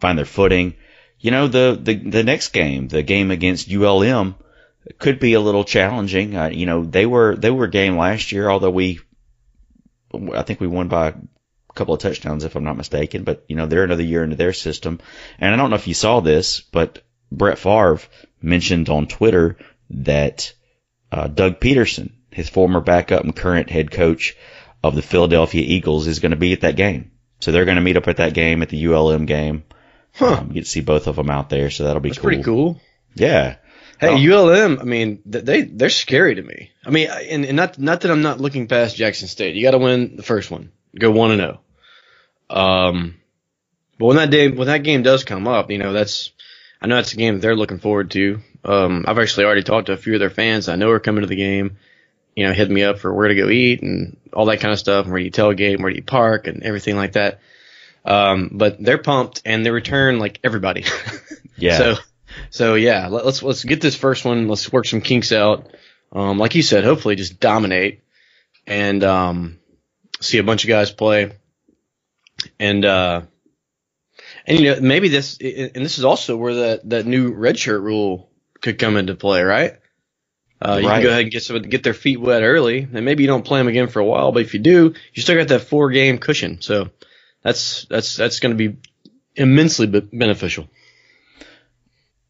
find their footing. You know, the the the next game, the game against ULM, could be a little challenging. Uh, you know, they were they were game last year, although we, I think we won by a couple of touchdowns if I'm not mistaken. But you know, they're another year into their system, and I don't know if you saw this, but Brett Favre mentioned on Twitter that uh, Doug Pederson, his former backup and current head coach of the Philadelphia Eagles, is going to be at that game. So they're going to meet up at that game at the ULM game. Huh. Um, you get to see both of them out there, so that'll be That's cool. pretty cool. Yeah. Hey, ULM. I mean, they they're scary to me. I mean, and, and not not that I'm not looking past Jackson State. You got to win the first one. Go one and zero. Um, but when that day when that game does come up, you know that's I know that's a game that they're looking forward to. Um, I've actually already talked to a few of their fans. I know are coming to the game you know, hit me up for where to go eat and all that kind of stuff, and where you tailgate, and where you park, and everything like that. Um, but they're pumped and they return like everybody. yeah. So, so yeah, let, us let's get this first one. Let's work some kinks out. Um, like you said, hopefully just dominate and um, see a bunch of guys play. And uh, and you know maybe this and this is also where that that new red shirt rule could come into play, right? Uh, you right. can go ahead and get some, get their feet wet early, and maybe you don't play them again for a while. But if you do, you still got that four game cushion. So that's that's that's going to be immensely beneficial.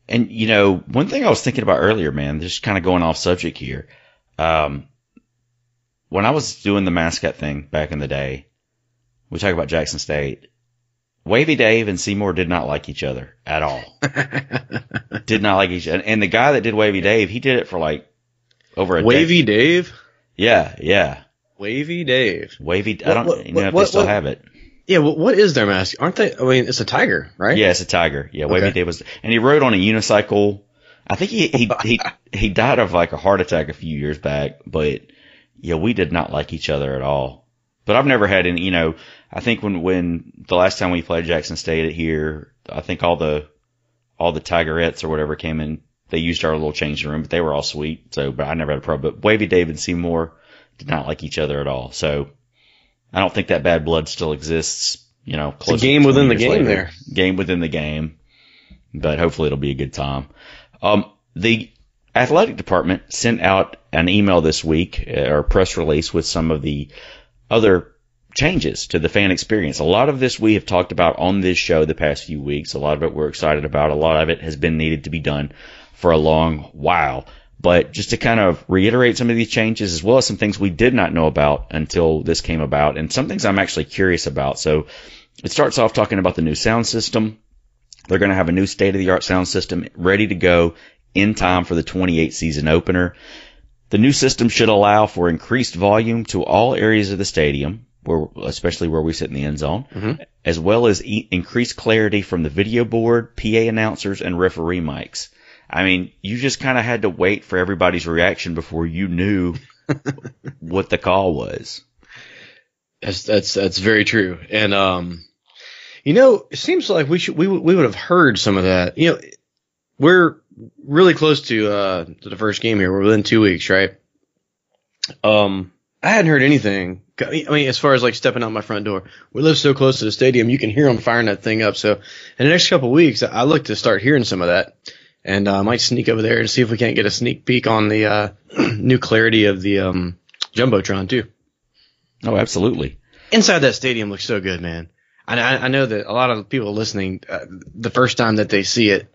And you know, one thing I was thinking about earlier, man, just kind of going off subject here. Um, when I was doing the mascot thing back in the day, we talk about Jackson State. Wavy Dave and Seymour did not like each other at all. did not like each other. And the guy that did Wavy Dave, he did it for like over a Wavy Dave. Yeah, yeah. Wavy Dave. Wavy. I don't what, you know if what, they still have it. Yeah, well, what is their mask? Aren't they? I mean, it's a tiger, right? Yeah, it's a tiger. Yeah, Wavy okay. Dave was, and he rode on a unicycle. I think he he he he died of like a heart attack a few years back, but yeah, we did not like each other at all. But I've never had any. You know, I think when when the last time we played Jackson State here, I think all the all the Tigerettes or whatever came in they used our little changing room, but they were all sweet. So, but I never had a problem. But Wavy David Seymour did not like each other at all. So I don't think that bad blood still exists. You know, it's a game within the game later. there. Game within the game. But hopefully it'll be a good time. Um, the athletic department sent out an email this week uh, or press release with some of the other changes to the fan experience. A lot of this we have talked about on this show the past few weeks. A lot of it we're excited about. A lot of it has been needed to be done for a long while. But just to kind of reiterate some of these changes, as well as some things we did not know about until this came about, and some things I'm actually curious about. So it starts off talking about the new sound system. They're going to have a new state of the art sound system ready to go in time for the 28 season opener. The new system should allow for increased volume to all areas of the stadium, where, especially where we sit in the end zone, mm-hmm. as well as e- increased clarity from the video board, PA announcers, and referee mics. I mean, you just kind of had to wait for everybody's reaction before you knew what the call was. That's that's that's very true. And um, You know, it seems like we should we would- we would have heard some of that. You know, we're really close to uh to the first game here. We're within two weeks, right? Um, I hadn't heard anything. I mean, as far as like stepping out my front door, we live so close to the stadium, you can hear them firing that thing up. So, in the next couple weeks, I look to start hearing some of that, and uh, I might sneak over there and see if we can't get a sneak peek on the uh, new clarity of the um jumbotron too. Oh, absolutely. Inside that stadium looks so good, man. I, I I know that a lot of people listening, uh, the first time that they see it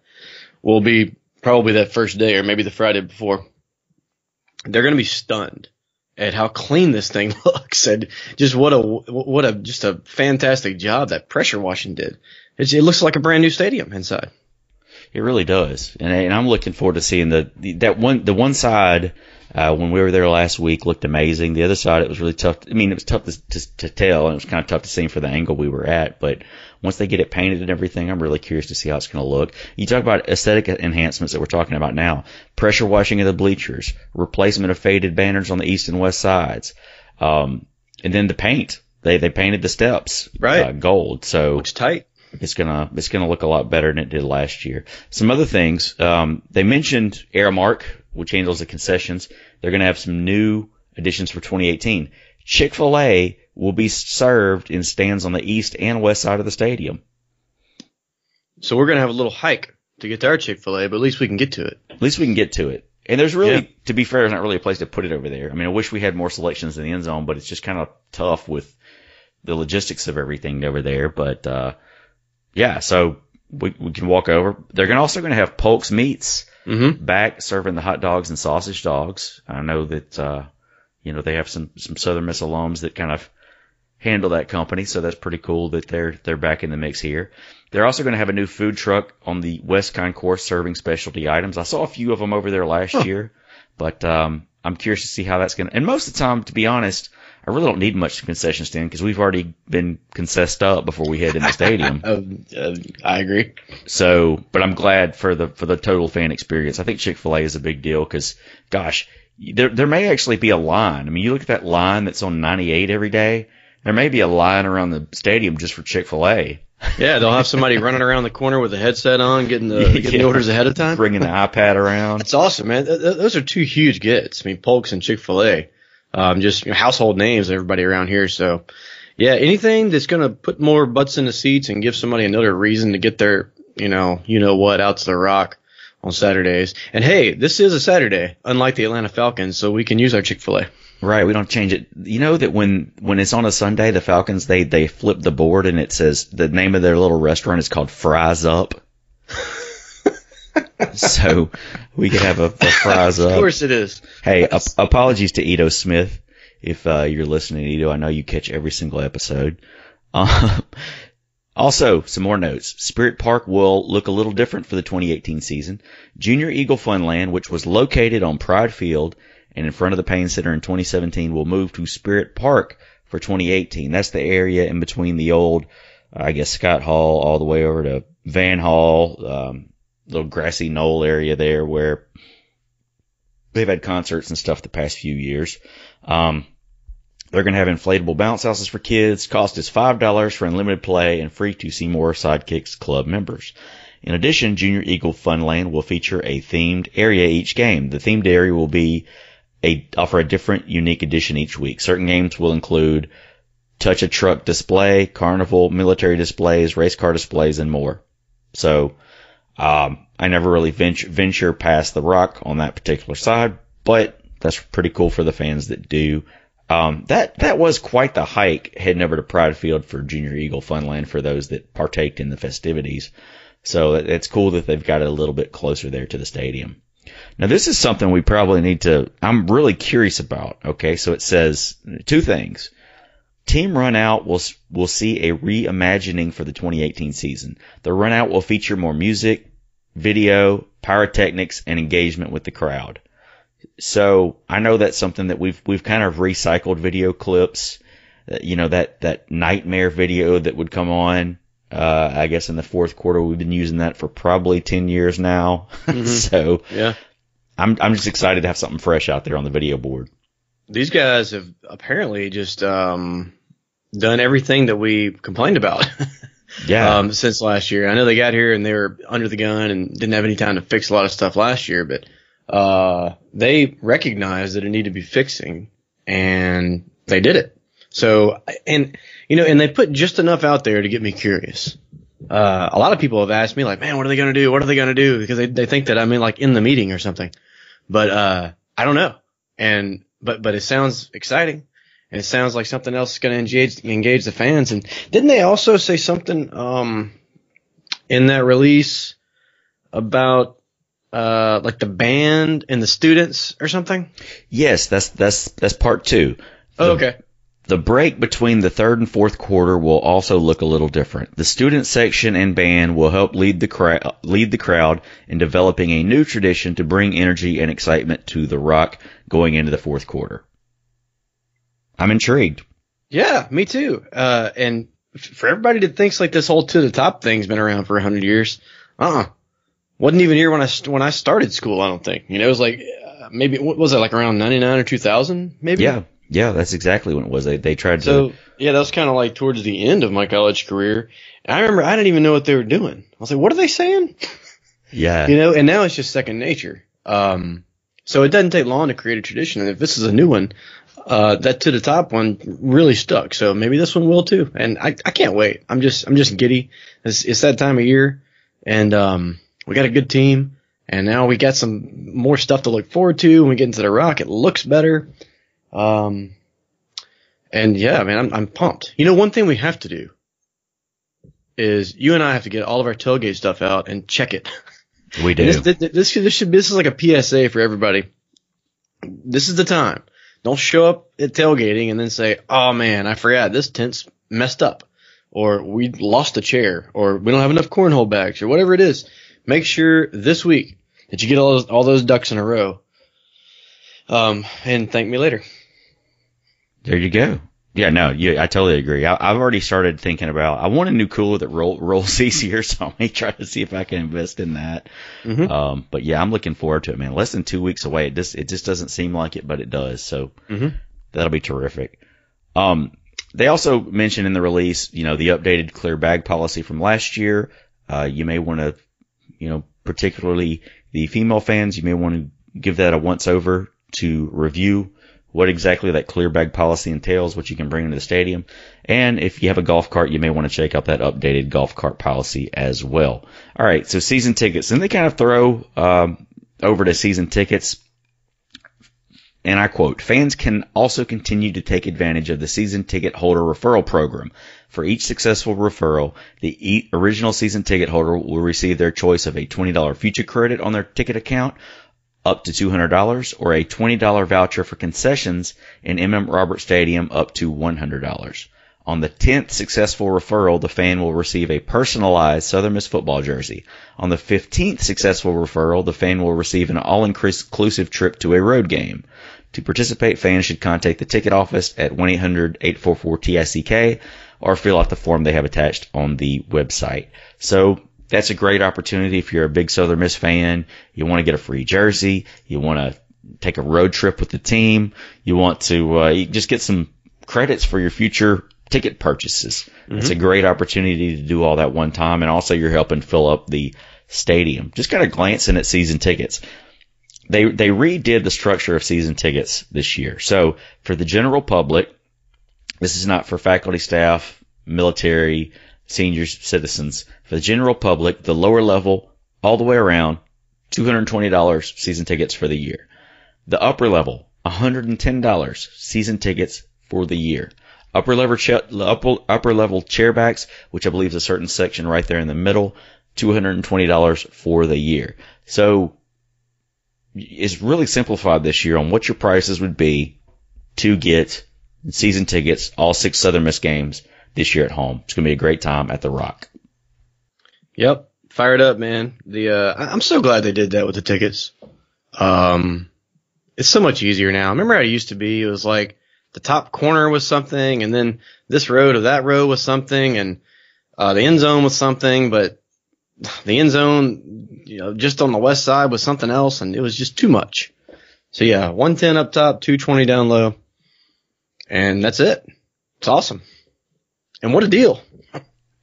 will be probably that first day or maybe the Friday before. They're going to be stunned at how clean this thing looks and just what a what a just a fantastic job that pressure washing did. It's, it looks like a brand new stadium inside. It really does, and, and I'm looking forward to seeing the, the that one the one side uh, when we were there last week looked amazing. The other side it was really tough. I mean, it was tough to, to, to tell, and it was kind of tough to see for the angle we were at. But once they get it painted and everything, I'm really curious to see how it's going to look. You talk about aesthetic enhancements that we're talking about now: pressure washing of the bleachers, replacement of faded banners on the east and west sides, um, and then the paint. They they painted the steps Right. uh, gold. So tight. It's gonna it's gonna look a lot better than it did last year. Some other things um, they mentioned Aramark, which handles the concessions. They're gonna have some new additions for 2018. Chick Fil A will be served in stands on the east and west side of the stadium. So we're going to have a little hike to get to our Chick Fil A, but at least we can get to it. At least we can get to it. And there's really, Yeah. to be fair, there's not really a place to put it over there. I mean, I wish we had more selections in the end zone, but it's just kind of tough with the logistics of everything over there. But uh, yeah, so we, we can walk over. They're gonna also going to have Polk's Meats Mm-hmm. back serving the hot dogs and sausage dogs. I know that uh, you know they have some some Southern Miss alums that kind of handle that company, so that's pretty cool that they're they're back in the mix here. They're also going to have a new food truck on the West Concourse serving specialty items. I saw a few of them over there last year, but um, I'm curious to see how that's going to. And most of the time, to be honest, I really don't need much concession stand because we've already been concessed up before we head in the stadium. Uh, uh, I agree. So, but I'm glad for the for the total fan experience. I think Chick Fil A is a big deal because, gosh, there there may actually be a line. I mean, you look at that line that's on 98 every day. There may be a line around the stadium just for Chick Fil A, Yeah, they'll have somebody running around the corner with a headset on, getting the getting the orders ahead of time. bringing the iPad around. That's awesome, man. Th- th- those are two huge gets. I mean, Polk's and Chick Fil A, um, just you know, household names. Everybody around here. So, yeah, anything that's gonna put more butts in the seats and give somebody another reason to get their, you know, you know what, out to the rock on Saturdays. And hey, this is a Saturday, unlike the Atlanta Falcons, so we can use our Chick Fil A. Right, we don't change it. You know that when when it's on a Sunday, the Falcons they they flip the board and it says the name of their little restaurant is called Fries Up. so we could have a, a fries Of course it is. Hey, ap- apologies to Ito Smith if uh, you're listening, Ito. I know you catch every single episode. Um, also, some more notes. Spirit Park will look a little different for the 2018 season. Junior Eagle Funland, which was located on Pride Field and in front of the Payne Center in 2017, will move to Spirit Park for 2018. That's the area in between the old, I guess, Scott Hall all the way over to Van Hall, um, little grassy knoll area there where they've had concerts and stuff the past few years. Um, they're going to have inflatable bounce houses for kids. Cost is $5 for unlimited play and free to Seymour Sidekicks Club members. In addition, Junior Eagle Funland will feature a themed area each game. The themed area will be a, offer a different unique edition each week. Certain games will include touch a truck display, carnival, military displays, race car displays, and more. So, um, I never really venture, venture past the rock on that particular side, but that's pretty cool for the fans that do. Um, that, that was quite the hike heading over to Pride Field for Junior Eagle Funland for those that partaked in the festivities. So it's cool that they've got it a little bit closer there to the stadium. Now this is something we probably need to, I'm really curious about. Okay. So it says two things. Team Run Out will will see a reimagining for the 2018 season. The Run Out will feature more music, video, pyrotechnics, and engagement with the crowd. So I know that's something that we've we've kind of recycled video clips. You know that that nightmare video that would come on. Uh, I guess in the fourth quarter we've been using that for probably 10 years now. so Yeah. I'm I'm just excited to have something fresh out there on the video board. These guys have apparently just um, done everything that we complained about. Yeah. Um, since last year, I know they got here and they were under the gun and didn't have any time to fix a lot of stuff last year, but uh, they recognized that it needed to be fixing, and they did it. So, and you know, and they put just enough out there to get me curious. Uh, a lot of people have asked me like, man, what are they going to do? What are they going to do? Because they, they think that I'm in like in the meeting or something, but, uh, I don't know. And, but, but it sounds exciting and it sounds like something else is going to engage, engage the fans. And didn't they also say something, um, in that release about, uh, like the band and the students or something? yes, that's that's that's part two. Oh, okay. The break between the third and fourth quarter will also look a little different. The student section and band will help lead the crowd, lead the crowd in developing a new tradition to bring energy and excitement to the rock going into the fourth quarter. I'm intrigued. Yeah, me too. Uh, and for everybody that thinks like this whole to the top thing's been around for a hundred years, uh, uh wasn't even here when I when I started school. I don't think. You know, it was like uh, maybe what was it like around ninety nine or two thousand? Maybe. Yeah, yeah, that's exactly what it was. They they tried to. So yeah, that was kind of like towards the end of my college career. And I remember I didn't even know what they were doing. I was like, what are they saying? yeah, You know, and now it's just second nature. Um, so it doesn't take long to create a tradition. And if this is a new one, uh, that to the top one really stuck. So maybe this one will too. And I, I can't wait. I'm just, I'm just giddy. It's, it's that time of year and, um, we got a good team and now we got some more stuff to look forward to. When we get into the rock, it looks better. Um, and yeah, man, I'm, I'm pumped. You know, one thing we have to do is you and I have to get all of our tailgate stuff out and check it. we do. This, this, this, this should this is like a PSA for everybody. This is the time. Don't show up at tailgating and then say, "Oh man, I forgot this tent's messed up," or "We lost a chair," or "We don't have enough cornhole bags," or whatever it is. Make sure this week that you get all those, all those ducks in a row. Um, and thank me later. There you go. Yeah, no, yeah, I totally agree. I, I've already started thinking about. I want a new cooler that roll, rolls easier, so I may try to see if I can invest in that. Mhm. Um, but yeah, I'm looking forward to it, man. Less than two weeks away. It just it just doesn't seem like it, but it does. So Mhm. that'll be terrific. Um, they also mentioned in the release, you know, the updated clear bag policy from last year. Uh, you may want to, you know, particularly the female fans, you may want to give that a once over to review what exactly that clear bag policy entails, what you can bring into the stadium. And if you have a golf cart, you may want to check out that updated golf cart policy as well. All right, so season tickets. And they kind of throw um, over to season tickets. And I quote, fans can also continue to take advantage of the season ticket holder referral program. For each successful referral, the original season ticket holder will receive their choice of a $20 future credit on their ticket account up to $200 or a $20 voucher for concessions in MM Roberts Stadium up to $100. On the 10th successful referral, the fan will receive a personalized Southern Miss football jersey. On the 15th successful referral, the fan will receive an all-inclusive trip to a road game. To participate, fans should contact the ticket office at 1-800-844-TICK or fill out the form they have attached on the website. So that's a great opportunity if you're a big Southern Miss fan. You want to get a free jersey. You want to take a road trip with the team. You want to uh, you just get some credits for your future ticket purchases. It's a great opportunity to do all that one time, and also you're helping fill up the stadium. Just kind of glancing at season tickets. They they redid the structure of season tickets this year. So for the general public, this is not for faculty, staff, military, seniors, citizens. For the general public, the lower level, all the way around, $220 season tickets for the year. The upper level, $110 season tickets for the year. Upper level, upper, upper level chairbacks, which I believe is a certain section right there in the middle, $220 for the year. So it's really simplified this year on what your prices would be to get season tickets, all six Southern Miss games this year at home. It's going to be a great time at the Rock. Yep. Fired up, man. The uh I'm so glad they did that with the tickets. Um it's so much easier now. Remember how it used to be? It was like the top corner was something and then this road or that row was something and uh the end zone was something, but the end zone, you know, just on the west side was something else and it was just too much. So yeah, 110 up top, 220 down low. And that's it. It's awesome. And what a deal.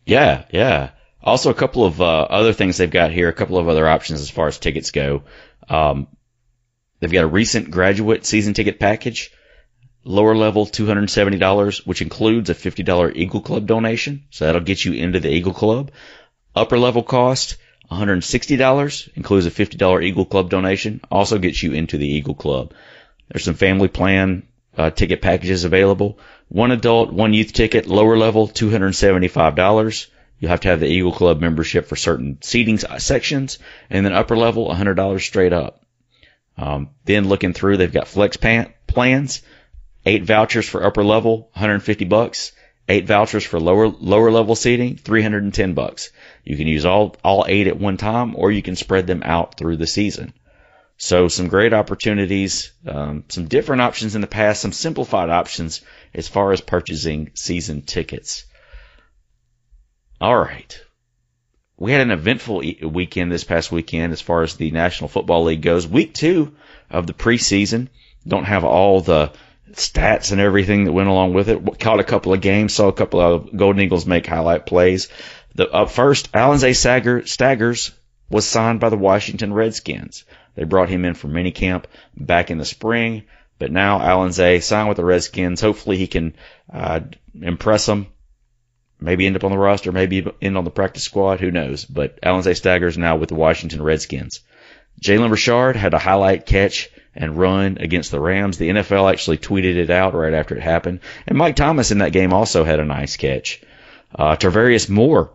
Yeah, yeah. Also, a couple of uh, other things they've got here, a couple of other options as far as tickets go. Um, they've got a recent graduate season ticket package, lower level $270, which includes a $50 Eagle Club donation. So that'll get you into the Eagle Club. Upper level cost, $160, includes a $50 Eagle Club donation, also gets you into the Eagle Club. There's some family plan uh, ticket packages available. One adult, one youth ticket, lower level, $275. You'll have to have the Eagle Club membership for certain seating sections, and then upper level, $100 straight up. Um, then looking through, they've got flex pan- plans, eight vouchers for upper level, 150 bucks, eight vouchers for lower lower level seating, 310 bucks. You can use all all eight at one time, or you can spread them out through the season. So some great opportunities, um, some different options in the past, some simplified options as far as purchasing season tickets. All right. We had an eventful weekend this past weekend as far as the National Football League goes. Week two of the preseason. Don't have all the stats and everything that went along with it. Caught a couple of games, saw a couple of Golden Eagles make highlight plays. The up first, Allenzae Staggers was signed by the Washington Redskins. They brought him in for minicamp back in the spring, but now Allenzae signed with the Redskins. Hopefully he can uh, impress them. Maybe end up on the roster, maybe end on the practice squad. Who knows? But Allenzae Staggers now with the Washington Redskins. Jalen Richard had a highlight catch and run against the Rams. The NFL actually tweeted it out right after it happened. And Mike Thomas in that game also had a nice catch. Uh, Tarvarius Moore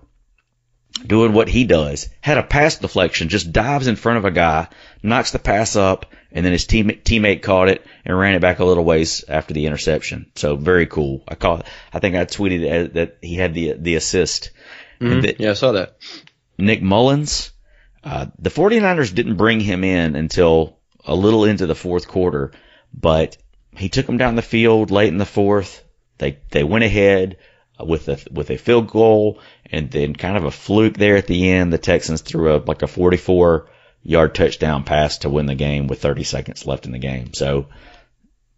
doing what he does. Had a pass deflection, just dives in front of a guy, knocks the pass up, and then his team, teammate caught it and ran it back a little ways after the interception. So very cool. I caught, I think I tweeted that he had the, the assist. Mm-hmm. yeah, I saw that. Nick Mullens, uh, the 49ers didn't bring him in until a little into the fourth quarter, but he took him down the field late in the fourth. They, they went ahead with a, with a field goal and then kind of a fluke there at the end, the Texans threw a like a 44 yard touchdown pass to win the game with 30 seconds left in the game. So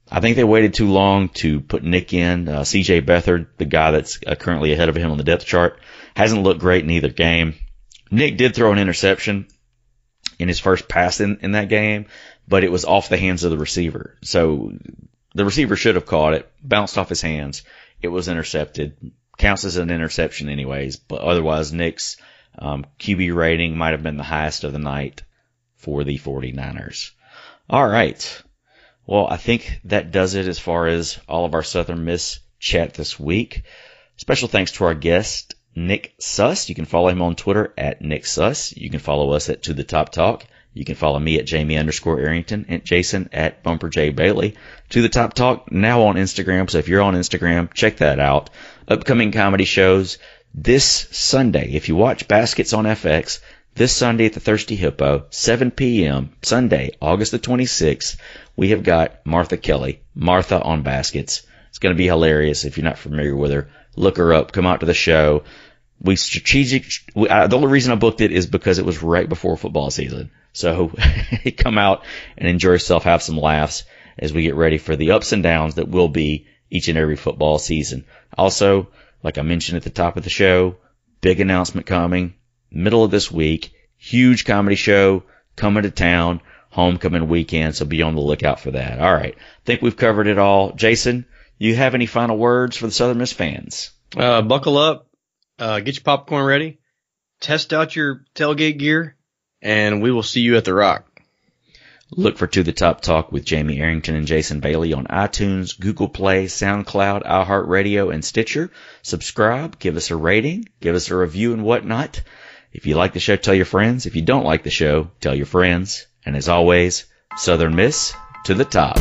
I think they waited too long to put Nick in. Uh, CJ Beathard, the guy that's uh, currently ahead of him on the depth chart, hasn't looked great in either game. Nick did throw an interception in his first pass in, in that game, but it was off the hands of the receiver. So the receiver should have caught it, bounced off his hands. It was intercepted counts as an interception anyways, but otherwise Nick's um, QB rating might have been the highest of the night for the 49ers. All right. Well, I think that does it as far as all of our Southern Miss chat this week. Special thanks to our guest, Nick Suss. You can follow him on Twitter at Nick Suss. You can follow us at To the Top Talk. You can follow me at Jamie underscore Arrington and Jason at Bumper J Bailey. To the Top Talk now on Instagram. So if you're on Instagram, check that out. Upcoming comedy shows this Sunday. If you watch Baskets on FX, this Sunday at the Thirsty Hippo, 7 p.m. Sunday, August the 26th, we have got Martha Kelly, Martha on Baskets. It's going to be hilarious if you're not familiar with her. Look her up. Come out to the show. We strategic. We, the only reason I booked it is because it was right before football season. So come out and enjoy yourself, have some laughs as we get ready for the ups and downs that will be each and every football season. Also, like I mentioned at the top of the show, big announcement coming middle of this week. Huge comedy show coming to town, homecoming weekend. So be on the lookout for that. All right. I think we've covered it all. Jason, you have any final words for the Southern Miss fans? Uh, buckle up, uh, get your popcorn ready, test out your tailgate gear, and we will see you at the Rock. Look for To the Top Talk with Jamie Arrington and Jason Bailey on iTunes, Google Play, SoundCloud, iHeartRadio, and Stitcher. Subscribe, give us a rating, give us a review and whatnot. If you like the show, tell your friends. If you don't like the show, tell your friends. And as always, Southern Miss to the top.